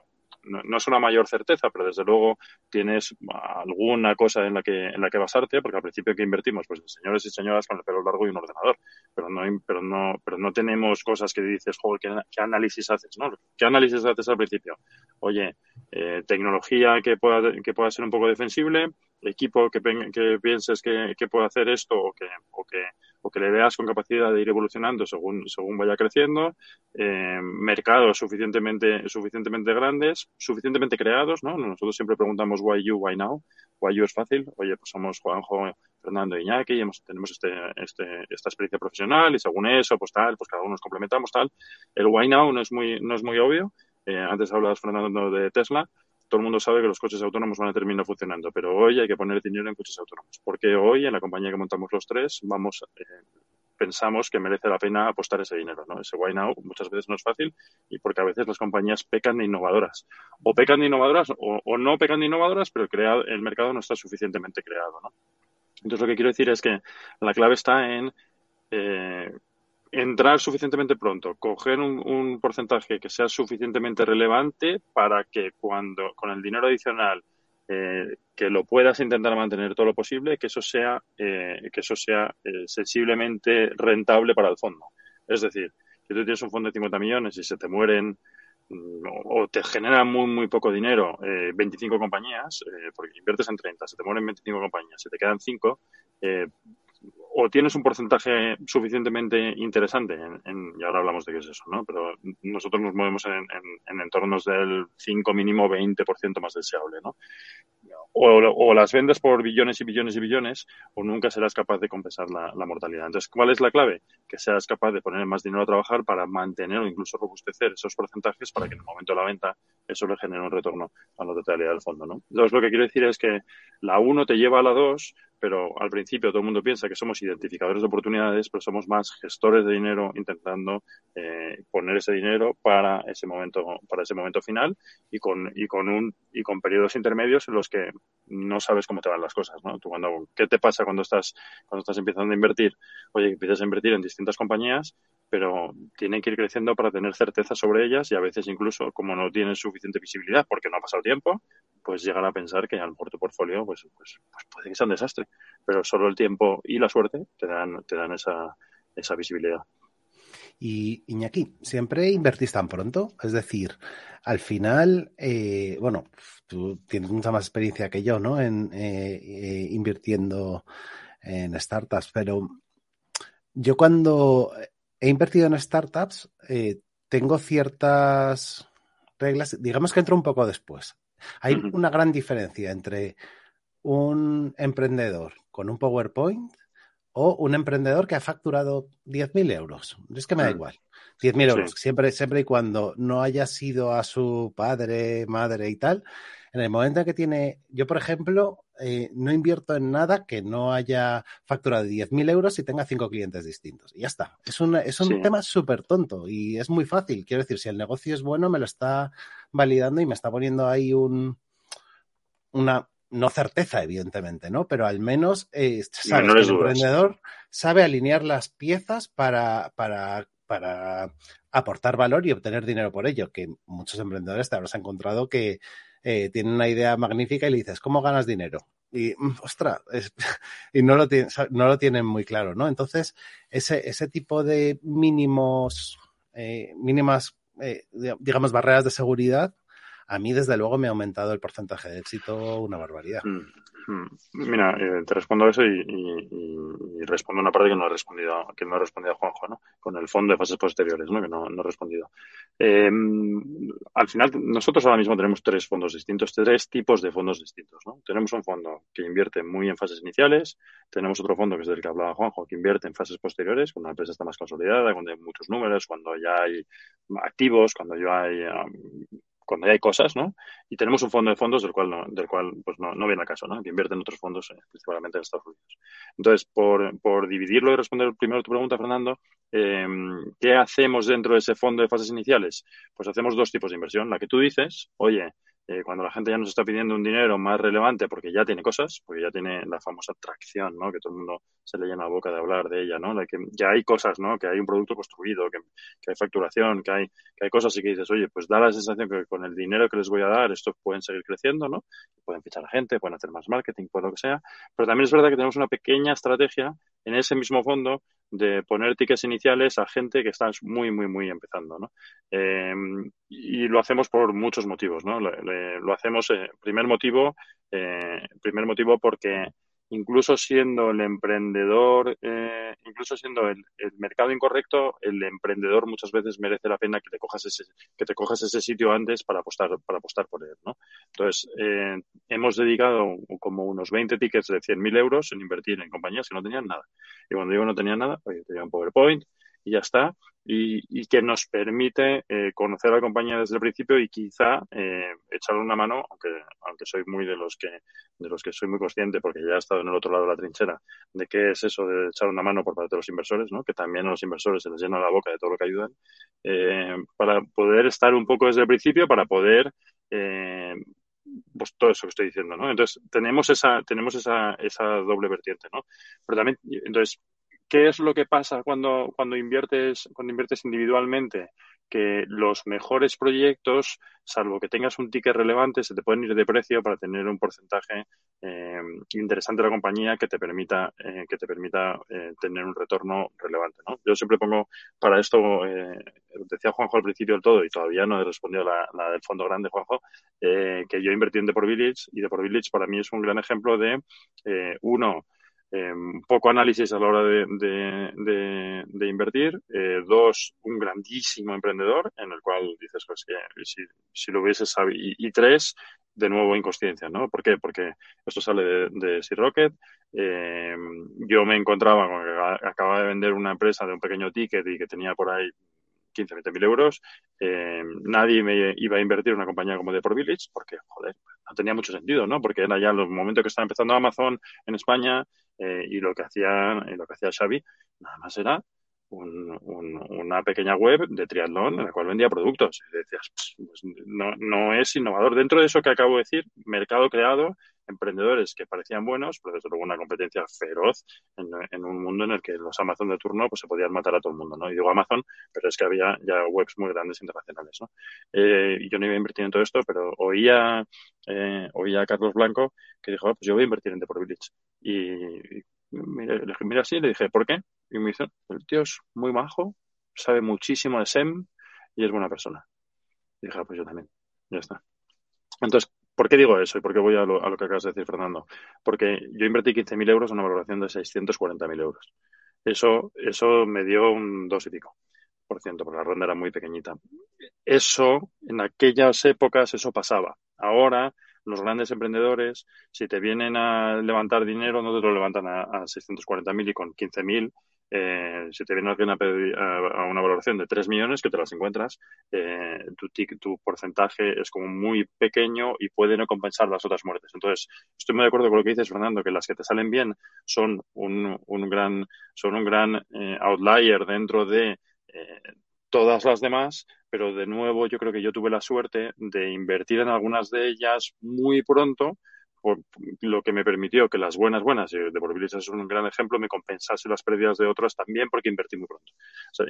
no, es una mayor certeza, pero desde luego tienes alguna cosa en la que en la que basarte, porque al principio que invertimos, pues señores y señoras con el pelo largo y un ordenador, pero no pero no pero no tenemos cosas que dices, joder, ¿qué, análisis haces, no? ¿Qué análisis haces al principio? Oye, eh, tecnología que pueda que pueda ser un poco defensible, equipo que, que pienses que, puede hacer esto o que le veas con capacidad de ir evolucionando según, según vaya creciendo, eh, mercados suficientemente, suficientemente grandes, suficientemente creados, ¿no? Nosotros siempre preguntamos why you, why now. Why you es fácil. Oye, pues somos Juanjo, Fernando y Iñaki hemos, tenemos este, este, esta experiencia profesional y según eso, pues tal, pues cada uno nos complementamos, tal. El why now no es muy, no es muy obvio. Eh, antes hablabas, Fernando, de Tesla todo el mundo sabe que los coches autónomos van a terminar funcionando, pero hoy hay que poner dinero en coches autónomos, porque hoy en la compañía que montamos los tres vamos eh, pensamos que merece la pena apostar ese dinero, ¿no? Ese why now muchas veces no es fácil y porque a veces las compañías pecan de innovadoras. O pecan de innovadoras o, no pecan de innovadoras, pero el, el mercado no está suficientemente creado, ¿no? Entonces lo que quiero decir es que la clave está en eh, entrar suficientemente pronto, coger un, porcentaje que sea suficientemente relevante para que cuando con el dinero adicional eh, que lo puedas intentar mantener todo lo posible, que eso sea eh, que eso sea eh, sensiblemente rentable para el fondo. Es decir, si tú tienes un fondo de 50 millones y se te mueren mm, o te generan muy muy poco dinero 25 compañías, porque inviertes en 30, se te mueren 25 compañías, se te quedan 5, o tienes un porcentaje suficientemente interesante, en, y ahora hablamos de qué es eso, ¿no? Pero nosotros nos movemos en, en entornos del 5 mínimo 20% más deseable, ¿no? O, las vendes por billones y billones y billones, o nunca serás capaz de compensar la, mortalidad. Entonces, ¿cuál es la clave? Que seas capaz de poner más dinero a trabajar para mantener o incluso robustecer esos porcentajes para que en el momento de la venta eso le genere un retorno a la totalidad del fondo, ¿no? Entonces, lo que quiero decir es que la 1 te lleva a la 2, pero al principio todo el mundo piensa que somos identificadores de oportunidades, pero somos más gestores de dinero intentando eh, poner ese dinero para ese momento, para ese momento final y con, y con un, y con periodos intermedios en los que no sabes cómo te van las cosas, ¿no? Tú cuando, ¿qué te pasa cuando estás, cuando estás empezando a invertir? Oye, empiezas a invertir en distintas compañías, pero tienen que ir creciendo para tener certeza sobre ellas y a veces incluso como no tienes suficiente visibilidad porque no ha pasado tiempo, pues llegar a pensar que a lo mejor tu portfolio pues, pues, pues, puede que sea un desastre, pero solo el tiempo y la suerte te dan, te dan esa, esa visibilidad. Y Iñaki, ¿siempre invertís tan pronto? Es decir, al final, eh, bueno, tú tienes mucha más experiencia que yo, ¿no? En eh, eh, invirtiendo en startups, pero yo cuando he invertido en startups, tengo ciertas reglas, digamos que entro un poco después. Hay una gran diferencia entre un emprendedor con un PowerPoint o un emprendedor que ha facturado 10.000 euros. Es que me da mm. igual. 10.000 euros, siempre, siempre y cuando no haya sido a su padre, madre y tal. En el momento en que tiene, yo por ejemplo, eh, no invierto en nada que no haya facturado 10.000 euros y tenga cinco clientes distintos. Y ya está. Es un, es un tema súper tonto y es muy fácil. Quiero decir, si el negocio es bueno, me lo está validando y me está poniendo ahí un, una, no certeza, evidentemente, ¿no? Pero al menos eh, el emprendedor sabe alinear las piezas para, para, para aportar valor y obtener dinero por ello, que muchos emprendedores te habrás encontrado que eh, tienen una idea magnífica y le dices, ¿cómo ganas dinero? Y, mm, ostras, y no lo, tienen, no lo tienen muy claro, ¿no? Entonces, ese, ese tipo de mínimos, eh, mínimas, eh, digamos, barreras de seguridad a mí desde luego me ha aumentado el porcentaje de éxito una barbaridad. Mm. Hmm. Mira, eh, te respondo eso y, respondo una parte que no ha respondido, que no ha respondido a Juanjo, ¿no? Con el fondo de fases posteriores, ¿no? Que no, no ha respondido. Eh, al final, nosotros ahora mismo tenemos tres fondos distintos, tres tipos de fondos distintos, ¿no? Tenemos un fondo que invierte muy en fases iniciales, tenemos otro fondo que es del que hablaba Juanjo, que invierte en fases posteriores, cuando la empresa está más consolidada, cuando hay muchos números, cuando ya hay activos, cuando ya hay cuando ya hay cosas, ¿no? Y tenemos un fondo de fondos del cual no, del cual pues no, no viene a caso, ¿no? Que invierte en otros fondos, eh, principalmente en Estados Unidos. Entonces, por, por dividirlo y responder primero tu pregunta, Fernando, eh, ¿qué hacemos dentro de ese fondo de fases iniciales? Pues hacemos dos tipos de inversión. La que tú dices, oye, eh, cuando la gente ya nos está pidiendo un dinero más relevante porque ya tiene cosas, porque ya tiene la famosa atracción, ¿no? Que todo el mundo se le llena la boca de hablar de ella, ¿no? De que ya hay cosas, ¿no? Que hay un producto construido, que, hay facturación, que hay, que hay cosas y que dices, oye, pues da la sensación que con el dinero que les voy a dar, estos pueden seguir creciendo, ¿no? Pueden fichar a gente, pueden hacer más marketing, puede lo que sea. Pero también es verdad que tenemos una pequeña estrategia en ese mismo fondo de poner tickets iniciales a gente que está muy, muy, muy empezando, ¿no? Eh, y lo hacemos por muchos motivos, ¿no? lo hacemos, eh, primer motivo, eh, primer motivo porque incluso siendo el emprendedor, eh, incluso siendo el, mercado incorrecto, el emprendedor muchas veces merece la pena que te cojas ese, que te cojas ese sitio antes para apostar, para apostar por él, ¿no? Entonces, eh, hemos dedicado como unos 20 tickets de 100.000 euros en invertir en compañías que no tenían nada. Y cuando digo no tenían nada, oye, tenían PowerPoint, y ya está, y, que nos permite eh, conocer a la compañía desde el principio y quizá eh, echarle una mano, aunque, aunque soy muy de los que de los que soy muy consciente porque ya he estado en el otro lado de la trinchera de qué es eso de echar una mano por parte de los inversores, ¿no? que también a los inversores se les llena la boca de todo lo que ayudan, eh, para poder estar un poco desde el principio, para poder pues todo eso que estoy diciendo, ¿no? Entonces tenemos esa tenemos esa, esa doble vertiente, ¿no? Pero también entonces ¿Qué es lo que pasa cuando, cuando, inviertes, cuando inviertes individualmente? Que los mejores proyectos, salvo que tengas un ticket relevante, se te pueden ir de precio para tener un porcentaje eh, interesante de la compañía que te permita, eh, que te permita eh, tener un retorno relevante. ¿no? Yo siempre pongo para esto, decía Juanjo al principio del todo y todavía no he respondido la, la del fondo grande, Juanjo, que yo invertí en Deport Village y Deport Village para mí es un gran ejemplo de, uno, eh, poco análisis a la hora de, de, invertir. Eh, dos, un grandísimo emprendedor en el cual dices pues, que si, si lo hubiese sabido. Y, tres, de nuevo inconsciencia, ¿no? ¿Por qué? Porque esto sale de, Sea Rocket. Eh, yo me encontraba con que acababa de vender una empresa de un pequeño ticket y que tenía por ahí 15, 20 mil euros. Eh, nadie me iba a invertir en una compañía como The Village porque, joder, no tenía mucho sentido, ¿no? Porque era ya los momentos que estaba empezando Amazon en España eh, y lo que hacía lo que hacía Xavi nada más era una pequeña web de triatlón en la cual vendía productos. Decías, pues no, no es innovador. Dentro de eso que acabo de decir, mercado creado, emprendedores que parecían buenos, pero desde luego una competencia feroz en, un mundo en el que los Amazon de turno pues se podían matar a todo el mundo, ¿no? Y digo Amazon, pero es que había ya webs muy grandes internacionales, ¿no? Eh, yo no iba a invertir en todo esto, pero oía, eh, oía a Carlos Blanco que dijo, ah, pues yo voy a invertir en The Village. Y, mira, le dije, mira así, le dije, ¿por qué? Y me dice, el tío es muy majo, sabe muchísimo de SEM y es buena persona. Y dije, ah, pues yo también, ya está. Entonces, ¿por qué digo eso y por qué voy a lo, que acabas de decir, Fernando? Porque yo invertí 15.000 euros en una valoración de 640.000 euros. Eso, eso me dio un dos y pico por ciento, porque la ronda era muy pequeñita. Eso, en aquellas épocas, eso pasaba. Ahora, los grandes emprendedores, si te vienen a levantar dinero, no te lo levantan a, a 640.000 y con 15.000 eh, si te viene alguien a una valoración de 3 millones, que te las encuentras, eh, tu, tu porcentaje es como muy pequeño y puede no compensar las otras muertes. Entonces, estoy muy de acuerdo con lo que dices, Fernando, que las que te salen bien son un, un gran, son un gran eh, outlier dentro de eh, todas las demás, pero de nuevo yo creo que yo tuve la suerte de invertir en algunas de ellas muy pronto, por lo que me permitió que las buenas, buenas, y de por es un gran ejemplo, me compensase las pérdidas de otras también porque invertí muy pronto.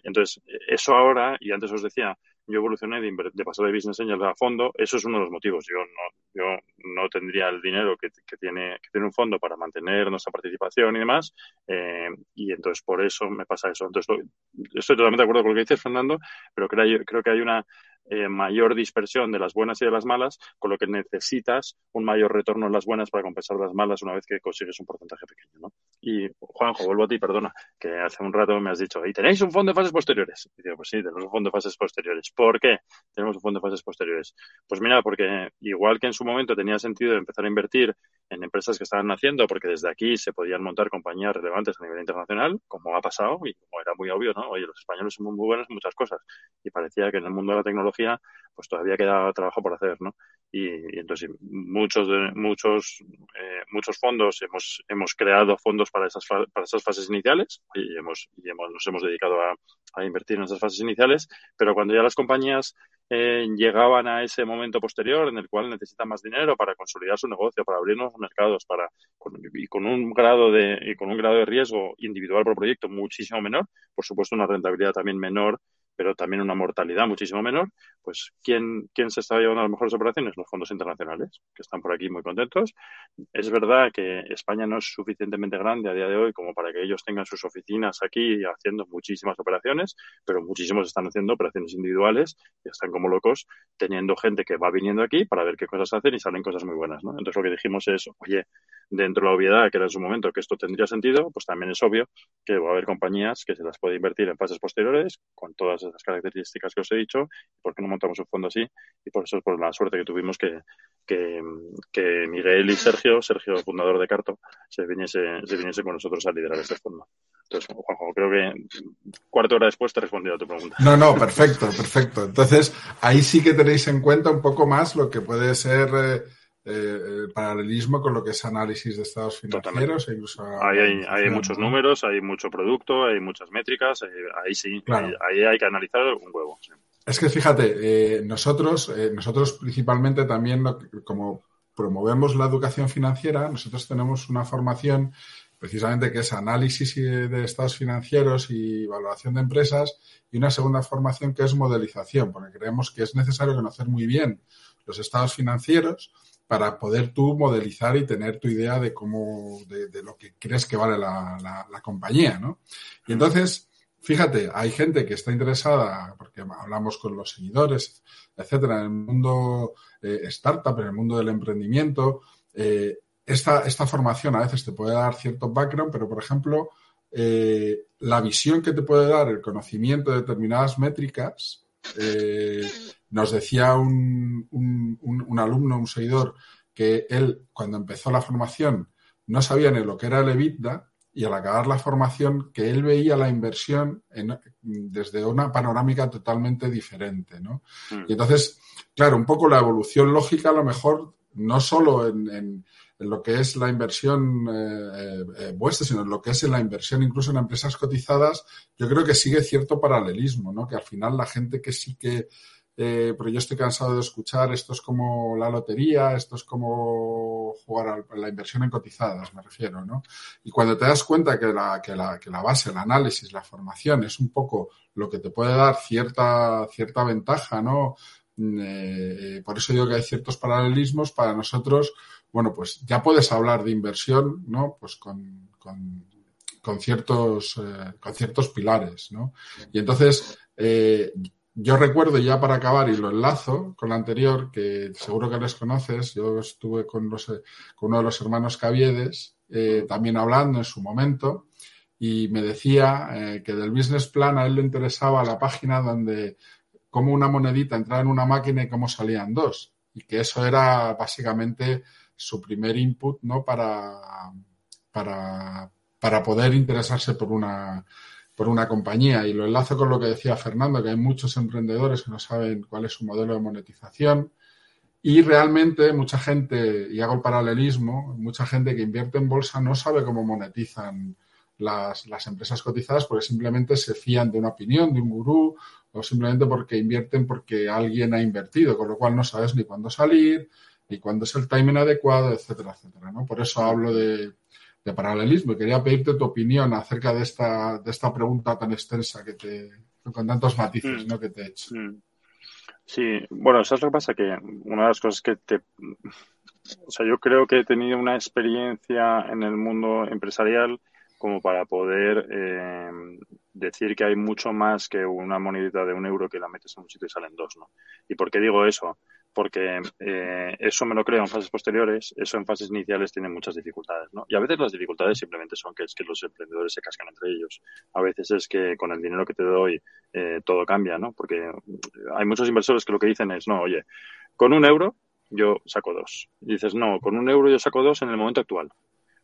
entonces, eso ahora, y antes os decía, yo evolucioné de, pasar de Business Angel a fondo, eso es uno de los motivos. Yo no, yo no tendría el dinero que, tiene, que tiene un fondo para mantener nuestra participación y demás, eh, y entonces por eso me pasa eso. Entonces, estoy totalmente de acuerdo con lo que dices, Fernando, pero creo, creo que hay una eh, mayor dispersión de las buenas y de las malas, con lo que necesitas un mayor retorno en las buenas para compensar las malas una vez que consigues un porcentaje pequeño. ¿no? Y Juanjo, vuelvo a ti, perdona, que hace un rato me has dicho, ¿y tenéis un fondo de fases posteriores? Y digo, pues sí, tenemos un fondo de fases posteriores. ¿Por qué tenemos un fondo de fases posteriores? Pues mira, porque igual que en su momento tenía sentido empezar a invertir en empresas que estaban naciendo, porque desde aquí se podían montar compañías relevantes a nivel internacional, como ha pasado y como era muy obvio, ¿no? Oye, los españoles son muy buenos en muchas cosas y parecía que en el mundo de la tecnología pues todavía queda trabajo por hacer, ¿no? Y, entonces muchos de, muchos eh, muchos fondos hemos hemos creado fondos para esas para esas fases iniciales y hemos y hemos, nos hemos dedicado a, invertir en esas fases iniciales, pero cuando ya las compañías eh, llegaban a ese momento posterior en el cual necesitan más dinero para consolidar su negocio, para abrir nuevos mercados, para y con un grado de y con un grado de riesgo individual por proyecto muchísimo menor, por supuesto una rentabilidad también menor pero también una mortalidad muchísimo menor, pues ¿quién, ¿quién se está llevando a las mejores operaciones? Los fondos internacionales, que están por aquí muy contentos. Es verdad que España no es suficientemente grande a día de hoy como para que ellos tengan sus oficinas aquí haciendo muchísimas operaciones, pero muchísimos están haciendo operaciones individuales y están como locos teniendo gente que va viniendo aquí para ver qué cosas hacen y salen cosas muy buenas, ¿no? Entonces lo que dijimos es, oye, dentro de la obviedad que era en su momento que esto tendría sentido, pues también es obvio que va a haber compañías que se las puede invertir en fases posteriores con todas esas características que os he dicho, por qué no montamos un fondo así y por eso es por la suerte que tuvimos que, que, Miguel y Sergio, Sergio fundador de Carto, se viniese, se viniese con nosotros a liderar este fondo. Entonces, Juanjo, creo que cuarta hora después te he respondido a tu pregunta. No, no, perfecto, perfecto. Entonces, ahí sí que tenéis en cuenta un poco más lo que puede ser eh, eh, paralelismo con lo que es análisis de estados financieros. E incluso ahí hay, hay muchos números, hay mucho producto, hay muchas métricas, eh, ahí, sí, ahí, hay que analizar un huevo. Es que fíjate, eh, nosotros, eh, nosotros principalmente también, como promovemos la educación financiera, nosotros tenemos una formación precisamente que es análisis de estados financieros y valoración de empresas y una segunda formación que es modelización, porque creemos que es necesario conocer muy bien los estados financieros para poder tú modelizar y tener tu idea de cómo, de, lo que crees que vale la, la, compañía, ¿no? Y entonces, fíjate, hay gente que está interesada, porque hablamos con los seguidores, etcétera, en el mundo eh, startup, en el mundo del emprendimiento, eh, esta, esta formación a veces te puede dar cierto background, pero por ejemplo, eh, la visión que te puede dar el conocimiento de determinadas métricas, eh, nos decía un, un, alumno, un seguidor, que él, cuando empezó la formación, no sabía ni lo que era el EBITDA y al acabar la formación, que él veía la inversión desde una panorámica totalmente diferente, ¿no? Mm. Y entonces, claro, un poco la evolución lógica a lo mejor no solo en, lo que es la inversión eh, eh, vuestra, sino en lo que es en la inversión incluso en empresas cotizadas, yo creo que sigue cierto paralelismo, ¿no? Que al final la gente que sí que eh, pero yo estoy cansado de escuchar esto es como la lotería, esto es como jugar a la inversión en cotizadas, me refiero, ¿no? Y cuando te das cuenta que la, que la, que la base, el análisis, la formación es un poco lo que te puede dar cierta, cierta ventaja, ¿no? Mm, eh, por eso digo que hay ciertos paralelismos para nosotros. Bueno, pues ya puedes hablar de inversión, ¿no? Pues con, con, con ciertos, eh, con ciertos pilares, ¿no? Y entonces, eh, yo recuerdo ya para acabar y lo enlazo con la anterior, que seguro que les conoces, yo estuve con, los, con uno de los hermanos Caviedes, eh, también hablando en su momento, y me decía eh, que del business plan a él le interesaba la página donde cómo una monedita entraba en una máquina y cómo salían dos, y que eso era básicamente su primer input ¿no? para, para, para poder interesarse por una, por una compañía. Y lo enlazo con lo que decía Fernando, que hay muchos emprendedores que no saben cuál es su modelo de monetización. Y realmente mucha gente, y hago el paralelismo, mucha gente que invierte en bolsa no sabe cómo monetizan las, las empresas cotizadas porque simplemente se fían de una opinión, de un gurú, o simplemente porque invierten porque alguien ha invertido, con lo cual no sabes ni cuándo salir, ni cuándo es el timing adecuado, etcétera, etcétera. ¿no? Por eso hablo de, de paralelismo. Y quería pedirte tu opinión acerca de esta, de esta pregunta tan extensa que te, con tantos matices, mm. ¿no? que te he hecho. Mm. Sí, bueno, ¿sabes lo que pasa? Que una de las cosas que te... O sea, yo creo que he tenido una experiencia en el mundo empresarial como para poder eh, decir que hay mucho más que una monedita de un euro que la metes en un sitio y salen dos, ¿no? ¿Y por qué digo eso? Porque eh, eso me lo creo en fases posteriores, eso en fases iniciales tiene muchas dificultades, ¿no? Y a veces las dificultades simplemente son que es que los emprendedores se cascan entre ellos. A veces es que con el dinero que te doy eh, todo cambia, ¿no? Porque hay muchos inversores que lo que dicen es, no, oye, con un euro yo saco dos. Y dices, no, con un euro yo saco dos en el momento actual.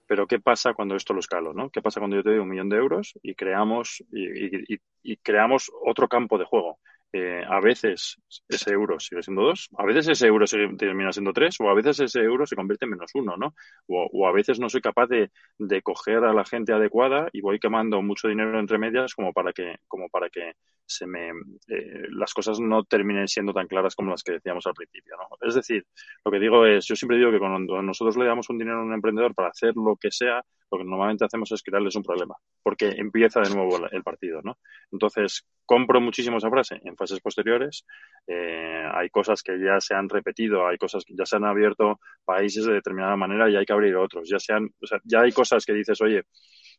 Pero ¿qué pasa cuando esto lo escalo? ¿no? ¿Qué pasa cuando yo te doy un millón de euros y creamos, y, y creamos otro campo de juego? Eh, a veces ese euro sigue siendo dos, a veces ese euro termina siendo tres, o a veces ese euro se convierte en menos uno, ¿no? O, o a veces no soy capaz de, de, coger a la gente adecuada y voy quemando mucho dinero entre medias como para que, como para que se me, eh, las cosas no terminen siendo tan claras como las que decíamos al principio, ¿no? Es decir, lo que digo es, yo siempre digo que cuando nosotros le damos un dinero a un emprendedor para hacer lo que sea, lo que normalmente hacemos es crearles un problema, porque empieza de nuevo el partido, ¿no? Entonces, compro muchísimo esa frase en fases posteriores. Eh, hay cosas que ya se han repetido, hay cosas que ya se han abierto países de determinada manera y hay que abrir otros. Ya sean, o sea, ya hay cosas que dices, oye,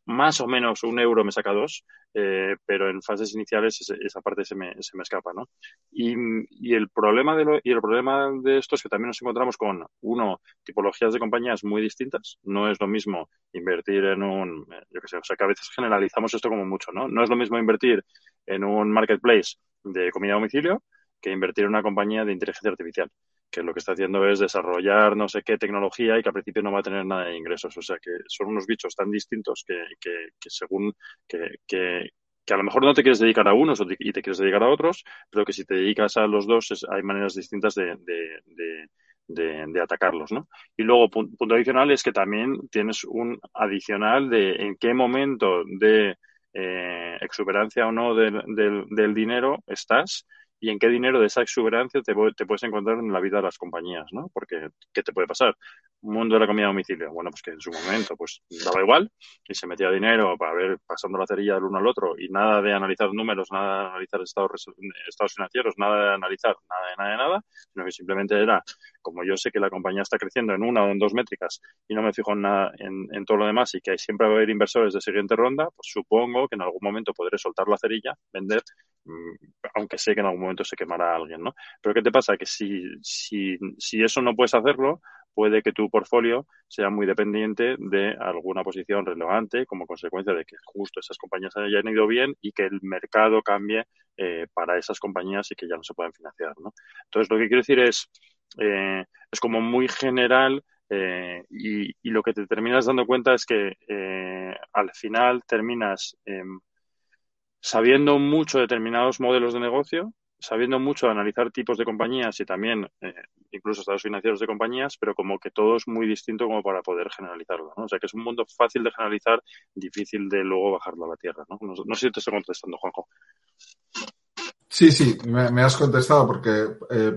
más o menos un euro me saca dos, eh, pero en fases iniciales esa parte se me, se me escapa, ¿no? Y, y, el problema de lo, y el problema de esto es que también nos encontramos con, uno, tipologías de compañías muy distintas. No es lo mismo invertir en un, yo qué sé, o sea que a veces generalizamos esto como mucho, ¿no? No es lo mismo invertir en un marketplace de comida a domicilio que invertir en una compañía de inteligencia artificial que lo que está haciendo es desarrollar no sé qué tecnología y que al principio no va a tener nada de ingresos. O sea que son unos bichos tan distintos que, que, que según que, que, que, a lo mejor no te quieres dedicar a unos y te quieres dedicar a otros, pero que si te dedicas a los dos es, hay maneras distintas de, de, de de, atacarlos, ¿no? Y luego, punto adicional es que también tienes un adicional de en qué momento de eh, exuberancia o no del, del, del dinero estás y en qué dinero de esa exuberancia te, te, puedes encontrar en la vida de las compañías, ¿no? Porque, ¿qué te puede pasar? Un mundo de la comida a domicilio. Bueno, pues que en su momento, pues daba igual y se metía dinero para ver pasando la cerilla del uno al otro y nada de analizar números, nada de analizar estados, estados financieros, nada de analizar nada de nada de nada, sino que simplemente era, como yo sé que la compañía está creciendo en una o en dos métricas y no me fijo en nada, en, todo lo demás y que siempre va a haber inversores de siguiente ronda, pues supongo que en algún momento podré soltar la cerilla, vender, mmm, aunque sé que en algún momento se quemará alguien, ¿no? Pero ¿qué te pasa? Que si, si, si eso no puedes hacerlo, puede que tu portfolio sea muy dependiente de alguna posición relevante como consecuencia de que justo esas compañías hayan ido bien y que el mercado cambie eh, para esas compañías y que ya no se puedan financiar, ¿no? Entonces, lo que quiero decir es, eh, es como muy general eh, y, lo que te terminas dando cuenta es que eh, al final terminas em, sabiendo mucho determinados modelos de negocio, sabiendo mucho analizar tipos de compañías y también incluso estados financieros de compañías, pero como que todo es muy distinto como para poder generalizarlo. O sea, que es un mundo fácil de generalizar, difícil de luego bajarlo a la tierra, ¿no? No, no sé si te estoy contestando, Juanjo. Sí, sí, me, has contestado porque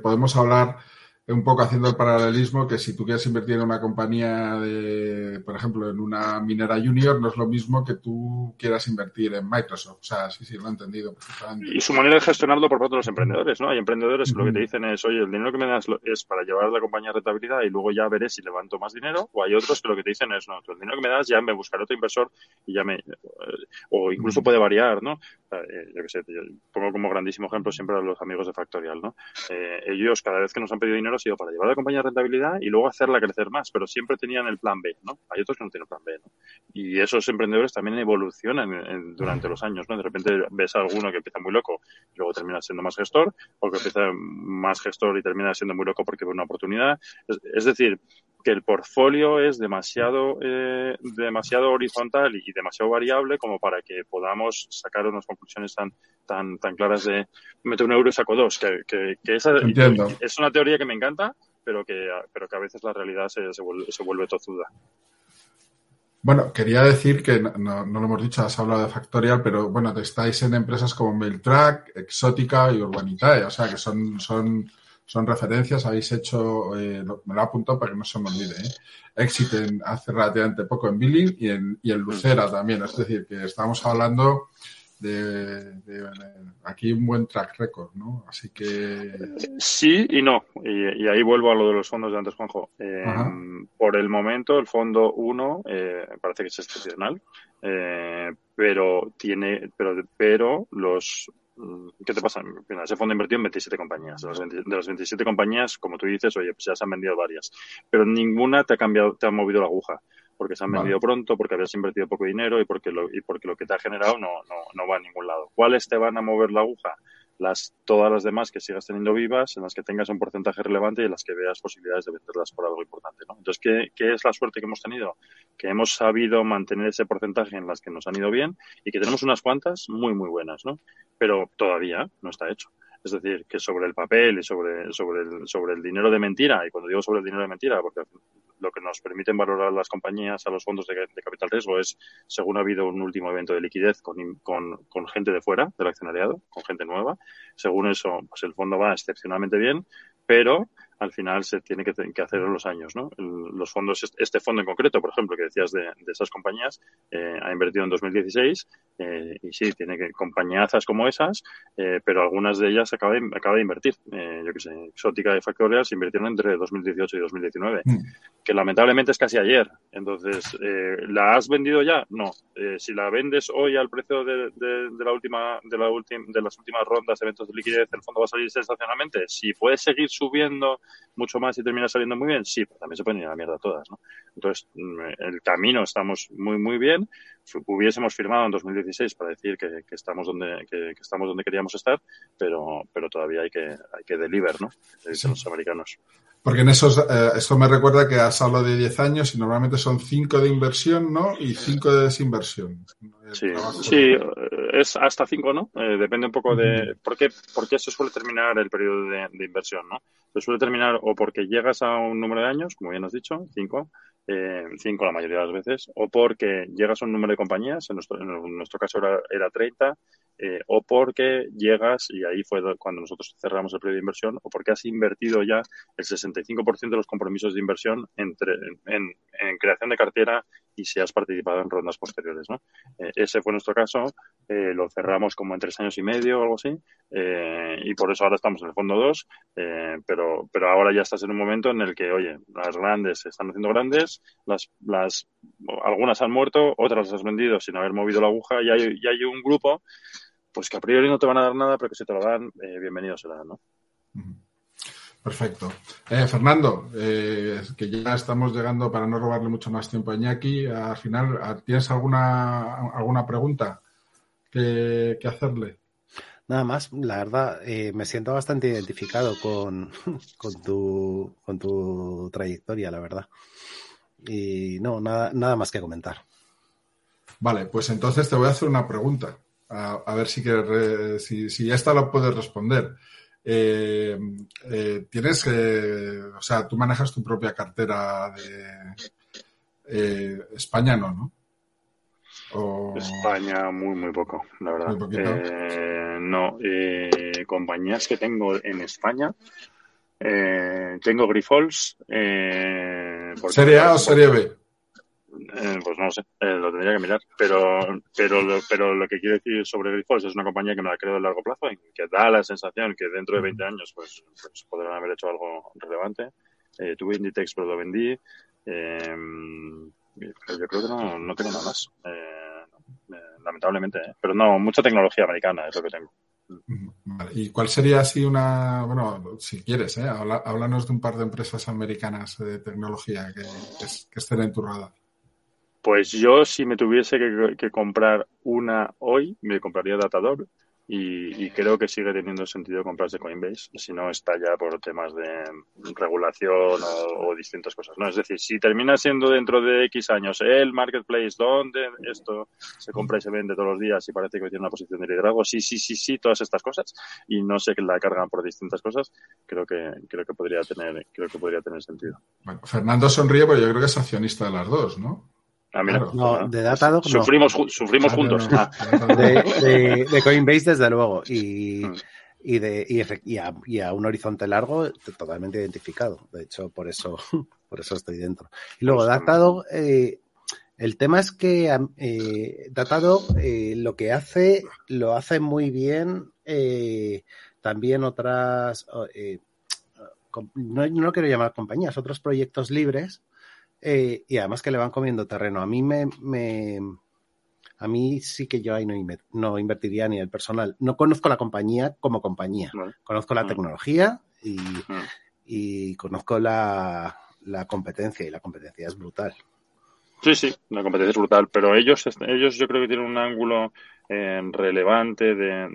podemos hablar un poco haciendo el paralelismo que si tú quieres invertir en una compañía de, por ejemplo, en una minera junior, no es lo mismo que tú quieras invertir en Microsoft. O sea, sí, sí, lo he entendido. Y su manera de gestionarlo por parte de los emprendedores, ¿no? Hay emprendedores que lo que te dicen es, oye, el dinero que me das es para llevar a la compañía a rentabilidad y luego ya veré si levanto más dinero. O hay otros que lo que te dicen es, no, el dinero que me das ya me buscaré otro inversor y ya me... O incluso puede variar, ¿no? Eh, yo qué sé, yo pongo como grandísimo ejemplo siempre a los amigos de Factorial, ¿no? Eh, ellos cada vez que nos han pedido dinero ha sido para llevar la compañía a rentabilidad y luego hacerla crecer más, pero siempre tenían el plan B, ¿no? Hay otros que no tienen plan B, ¿no? Y esos emprendedores también evolucionan en, durante los años, ¿no? De repente ves a alguno que empieza muy loco y luego termina siendo más gestor, o que empieza más gestor y termina siendo muy loco porque ve una oportunidad. Es, es decir, que el portfolio es demasiado, eh, demasiado horizontal y demasiado variable como para que podamos sacar unas conclusiones tan, tan, tan claras de meter un euro y saco dos. Que, que, que esa Entiendo. es una teoría que me encanta, pero que, pero que a veces la realidad se, se, vuelve, se vuelve tozuda. Bueno, quería decir que no, no, lo hemos dicho, has hablado de Factorial, pero bueno, estáis en empresas como Mailtrack, Exótica y Urbanitae, o sea que son, son son referencias, habéis hecho, eh, me lo apuntado para que no se me olvide, ¿eh? Exit hace relativamente poco en Billing y en, y en Lucera también, es decir, que estamos hablando de, aquí un buen track record, ¿no? Así que sí y no. Y, ahí vuelvo a lo de los fondos de antes, Juanjo. Eh, por el momento, el fondo 1 eh, parece que es excepcional, eh, pero tiene, pero, pero los ¿Qué te pasa? ese fondo invertido en 27 compañías. De las, 27 compañías, como tú dices, oye, pues ya se han vendido varias. Pero ninguna te ha cambiado, te ha movido la aguja porque se han vendido pronto, porque habías invertido poco dinero y porque lo, y porque lo que te ha generado no, no, no va a ningún lado. ¿Cuáles te van a mover la aguja? Las, todas las demás que sigas teniendo vivas, en las que tengas un porcentaje relevante y en las que veas posibilidades de venderlas por algo importante. ¿no? Entonces, ¿qué, ¿qué es la suerte que hemos tenido? Que hemos sabido mantener ese porcentaje en las que nos han ido bien y que tenemos unas cuantas muy, muy buenas, ¿no? Pero todavía no está hecho. Es decir, que sobre el papel y sobre, sobre, el, sobre el dinero de mentira, y cuando digo sobre el dinero de mentira, porque lo que nos permiten valorar las compañías a los fondos de, capital riesgo es, según ha habido un último evento de liquidez con, con, con, gente de fuera del accionariado, con gente nueva, según eso, pues el fondo va excepcionalmente bien, pero al final se tiene que, que hacer en los años, ¿no? Los fondos, este fondo en concreto, por ejemplo, que decías de, de esas compañías, eh, ha invertido en 2016 eh, y sí, tiene que compañíazas como esas, eh, pero algunas de ellas acaba de, acaba de invertir. Eh, yo que sé, Exótica y Factorial se invirtieron entre 2018 y 2019, mm. que lamentablemente es casi ayer. Entonces, eh, ¿la has vendido ya? No. Eh, si la vendes hoy al precio de, de, de la última, de la de las últimas rondas de eventos de liquidez, el fondo va a salir sensacionalmente. Si puede seguir subiendo mucho más y termina saliendo muy bien, sí, pero también se pueden ir a la mierda todas, ¿no? Entonces, mm, el camino estamos muy, muy bien. Hubiésemos firmado en 2016 para decir que, que estamos donde que, que, estamos donde queríamos estar, pero, pero todavía hay que, hay que deliver, ¿no? Dicen los americanos. Porque en esos, eh, esto me recuerda que has hablado de 10 años y normalmente son 5 de inversión, ¿no? Y 5 de desinversión. Sí, sí es hasta 5, ¿no? Eh, depende un poco de por qué, por qué se suele terminar el periodo de, de, inversión, ¿no? Se suele terminar o porque llegas a un número de años, como bien has dicho, 5, eh, cinco la mayoría de las veces, o porque llegas a un número de compañías, en nuestro, en nuestro caso era, era 30, eh, o porque llegas, y ahí fue cuando nosotros cerramos el periodo de inversión, o porque has invertido ya el 65% de los compromisos de inversión entre, en, en, creación de cartera y si has participado en rondas posteriores. ¿no? Eh, ese fue nuestro caso, eh, lo cerramos como en tres años y medio o algo así, eh, y por eso ahora estamos en el fondo 2, eh, pero, pero ahora ya estás en un momento en el que, oye, las grandes se están haciendo grandes, las, las, algunas han muerto, otras las has vendido sin haber movido la aguja, y hay, y hay un grupo pues que a priori no te van a dar nada, pero que si te lo dan, eh, bienvenido será, ¿no? Perfecto. Eh, Fernando, eh, que ya estamos llegando para no robarle mucho más tiempo a Iñaki, al final, ¿tienes alguna, alguna pregunta que, que hacerle? Nada más, la verdad, eh, me siento bastante identificado con, con, tu, con tu trayectoria, la verdad. Y no, nada, nada más que comentar. Vale, pues entonces te voy a hacer una pregunta. A, a ver si, que, si, si esta la puedes responder. Eh, eh, tienes, eh, o sea, tú manejas tu propia cartera de eh, España, no, ¿no? O... España muy, muy poco, la verdad. No, compañías que tengo en España, tengo Grifols. ¿Serie A o Serie B? Eh, pues no lo sé, eh, lo tendría que mirar. Pero, pero, lo, pero lo que quiero decir sobre Grifols es una compañía que me la creo a largo plazo y que da la sensación que dentro de 20 años pues, pues podrán haber hecho algo relevante. Eh, tuve Inditex, pero lo vendí. Eh, yo creo que no, no tengo nada más. Eh, lamentablemente, pero no, mucha tecnología americana es lo que tengo. Vale. ¿Y cuál sería así una, bueno, si quieres, ¿eh? Habla, háblanos de un par de empresas americanas de tecnología que, que, que estén en tu radar? Pues yo, si me tuviese que, que comprar una hoy, me compraría Datadog y, y, creo que sigue teniendo sentido comprarse Coinbase, si no está ya por temas de regulación o, distintas cosas. ¿no? Es decir, si termina siendo dentro de X años el marketplace donde esto se compra y se vende todos los días y parece que tiene una posición de liderazgo, sí, sí, sí, sí, todas estas cosas, y no sé que la cargan por distintas cosas, creo que, creo que podría tener, creo que podría tener sentido. Fernando sonríe, pero yo creo que es accionista de las dos, ¿no? Ah, mira, no, de Datadog no. Sufrimos, sufrimos ah, juntos. No, no. De, de, de, Coinbase, desde luego. Y, mm. y, de, y, y, a, y, a, un horizonte largo, totalmente identificado. De hecho, por eso, por eso estoy dentro. Y luego, pues, Datadog, eh, El tema es que eh, Datado eh, lo que hace, lo hace muy bien eh, también otras, eh, no, no, quiero llamar compañías, otros proyectos libres eh, y además que le van comiendo terreno. A mí me, me a mí sí que yo ahí no, no, invertiría ni el personal. No conozco la compañía como compañía. Conozco la mm. tecnología y, mm. y conozco la, la competencia y la competencia es brutal. Sí, sí, la competencia es brutal, pero ellos, ellos yo creo que tienen un ángulo eh, relevante de,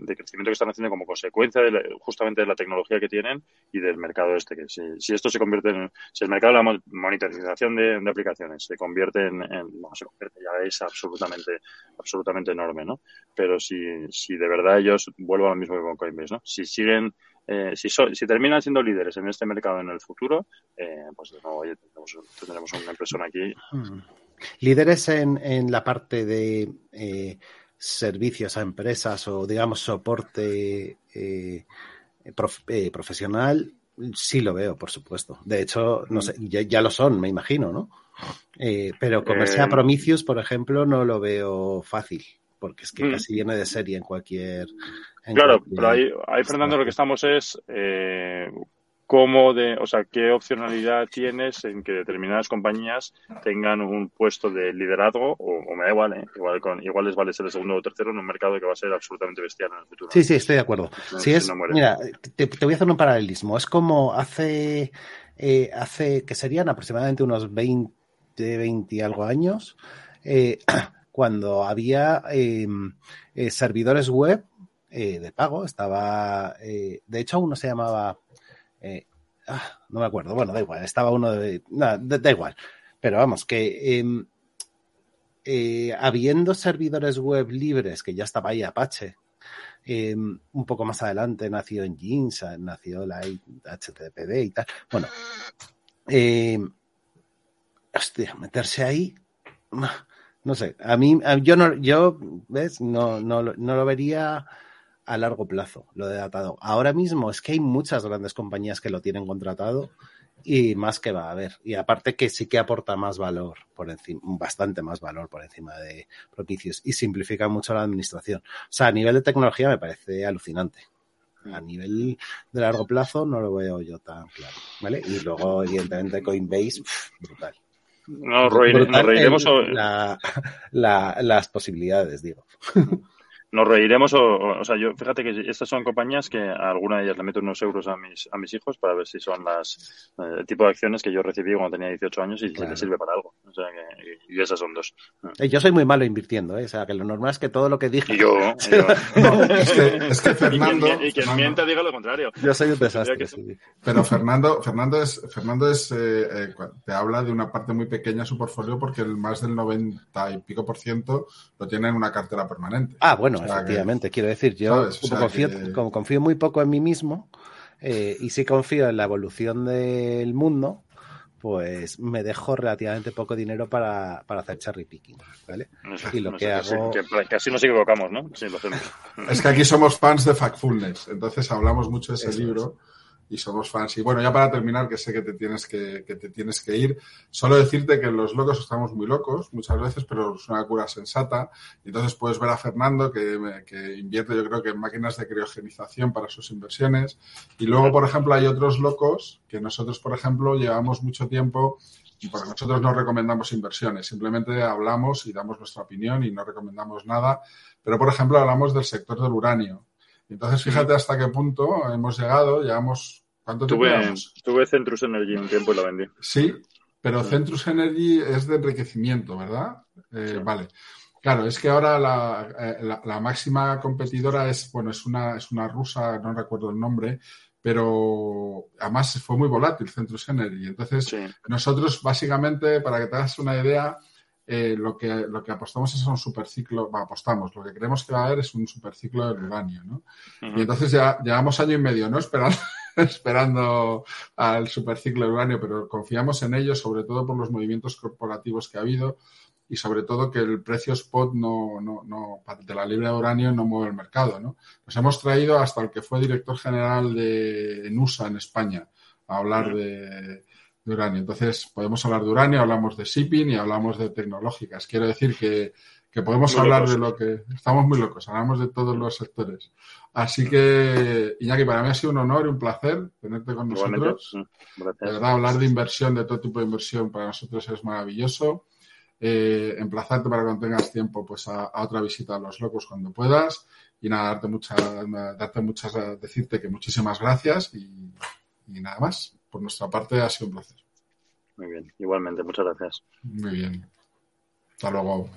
de, crecimiento que están haciendo como consecuencia de la, justamente de la tecnología que tienen y del mercado este. Que si, si esto se convierte en, si el mercado de la monitorización de, aplicaciones se convierte en, en no se convierte, ya es absolutamente, absolutamente enorme, ¿no? Pero si, si de verdad ellos vuelvo a lo mismo que con Coinbase, ¿no? Si siguen eh, si, so, si, terminan siendo líderes en este mercado en el futuro, eh, pues de nuevo tendremos, tendremos, una impresora aquí. Hmm. Líderes en, en, la parte de eh, servicios a empresas o, digamos, soporte prof, profesional, sí lo veo, por supuesto. De hecho, no sé, ya, ya lo son, me imagino, ¿no? Pero comerse a Prometheus, por ejemplo, no lo veo fácil, porque es que mm. casi viene de serie en cualquier Claro, pero ahí, ahí, Fernando, lo que estamos es eh, cómo de, o sea, qué opcionalidad tienes en que determinadas compañías tengan un puesto de liderazgo, o, o me da igual, ¿eh? igual, con, igual les vale ser el segundo o tercero en un mercado que va a ser absolutamente bestial en el futuro. Sí, sí, estoy de acuerdo. si si es, no mira, te, te, voy a hacer un paralelismo. Es como hace, eh, hace que serían aproximadamente unos 20, 20 y algo años, eh, cuando había eh, servidores web eh, de pago. Estaba, eh, de hecho, uno se llamaba, eh, ah, no me acuerdo, bueno, da igual, estaba uno de, da igual. Pero vamos, que em, habiendo servidores web libres, que ya estaba ahí Apache, em, un poco más adelante nació en Jeans, nació la HTTPD y tal. Bueno, em, hostia, meterse ahí, no sé, a mí, yo no, yo, ves, no, no, no lo vería a largo plazo, lo de datado. Ahora mismo es que hay muchas grandes compañías que lo tienen contratado y más que va a haber. Y aparte que sí que aporta más valor por encima, bastante más valor por encima de propicios y simplifica mucho la administración. O sea, a nivel de tecnología me parece alucinante. A nivel de largo plazo no lo veo yo tan claro, ¿vale? Y luego, evidentemente, Coinbase, brutal. No, reire, nos reiremos sobre... la, la, las posibilidades, digo. Nos reiremos o, o, o, sea, yo fíjate que estas son compañías que a alguna de ellas le meto unos euros a mis a mis hijos para ver si son las eh, el tipo de acciones que yo recibí cuando tenía 18 años y claro. si les sirve para algo. O sea, que, y esas son dos. Eh, yo soy muy malo invirtiendo, ¿eh? o sea, que lo normal es que todo lo que dije. Y yo, yo. No, es, que, es que Fernando. Y quien, y quien Fernando, miente diga lo contrario. Yo soy un desastre. Sí. Pero Fernando, Fernando es, Fernando es eh, eh, te habla de una parte muy pequeña de su portfolio porque el más del 90 y pico por ciento lo tiene en una cartera permanente. Ah, bueno, o sea, efectivamente. Que, quiero decir, yo o sea, confío, que... como confío muy poco en mí mismo eh, y sí confío en la evolución del mundo, pues me dejo relativamente poco dinero para, para hacer cherry picking, ¿vale? No sé, y lo no que sé, hago... Que, que, así nos equivocamos, ¿no? Sí, lo hacemos. Es que aquí somos fans de Factfulness, entonces hablamos mucho de ese Eso libro. Es y somos fans. Y bueno, ya para terminar, que sé que te tienes que, que, te tienes que ir, solo decirte que los locos estamos muy locos muchas veces, pero es una cura sensata. Y entonces puedes ver a Fernando que, que invierte, yo creo que en máquinas de criogenización para sus inversiones. Y luego, por ejemplo, hay otros locos que nosotros, por ejemplo, llevamos mucho tiempo porque nosotros no recomendamos inversiones, simplemente hablamos y damos nuestra opinión y no recomendamos nada. Pero, por ejemplo, hablamos del sector del uranio. Entonces, fíjate hasta qué punto hemos llegado, llevamos... ¿Cuánto tuve, llevamos? tuve Centrus Energy un tiempo y lo vendí. Sí, pero Centrus Energy es de enriquecimiento, ¿verdad? Eh, sí. Vale. Claro, es que ahora la, eh, la, la, máxima competidora es, bueno, es una, es una rusa, no recuerdo el nombre, pero además fue muy volátil Centrus Energy. Entonces, sí. nosotros básicamente, para que te hagas una idea, eh, lo, que, lo que apostamos es a un superciclo, bueno, apostamos, lo que creemos que va a haber es un superciclo del uranio, ¿no? Uh -huh. Y entonces ya llevamos año y medio, ¿no? Esperando, esperando al superciclo del uranio, pero confiamos en ello, sobre todo por los movimientos corporativos que ha habido y sobre todo que el precio spot no, no, no, de la libra de uranio no mueve el mercado, ¿no? Nos hemos traído hasta el que fue director general de NUSA en España a hablar de de uranio. Entonces, podemos hablar de uranio, hablamos de shipping y hablamos de tecnológicas. Quiero decir que, podemos hablar de lo que... Estamos muy locos, hablamos de todos los sectores. Así que, Iñaki, para mí ha sido un honor y un placer tenerte con nosotros. De verdad, hablar de inversión, de todo tipo de inversión, para nosotros es maravilloso. Eh, emplazarte para que tengas tiempo pues a, otra visita a los locos cuando puedas y nada darte muchas darte muchas decirte que muchísimas gracias y nada más por nuestra parte ha sido un placer. Muy bien, igualmente, muchas gracias. Muy bien. Hasta luego.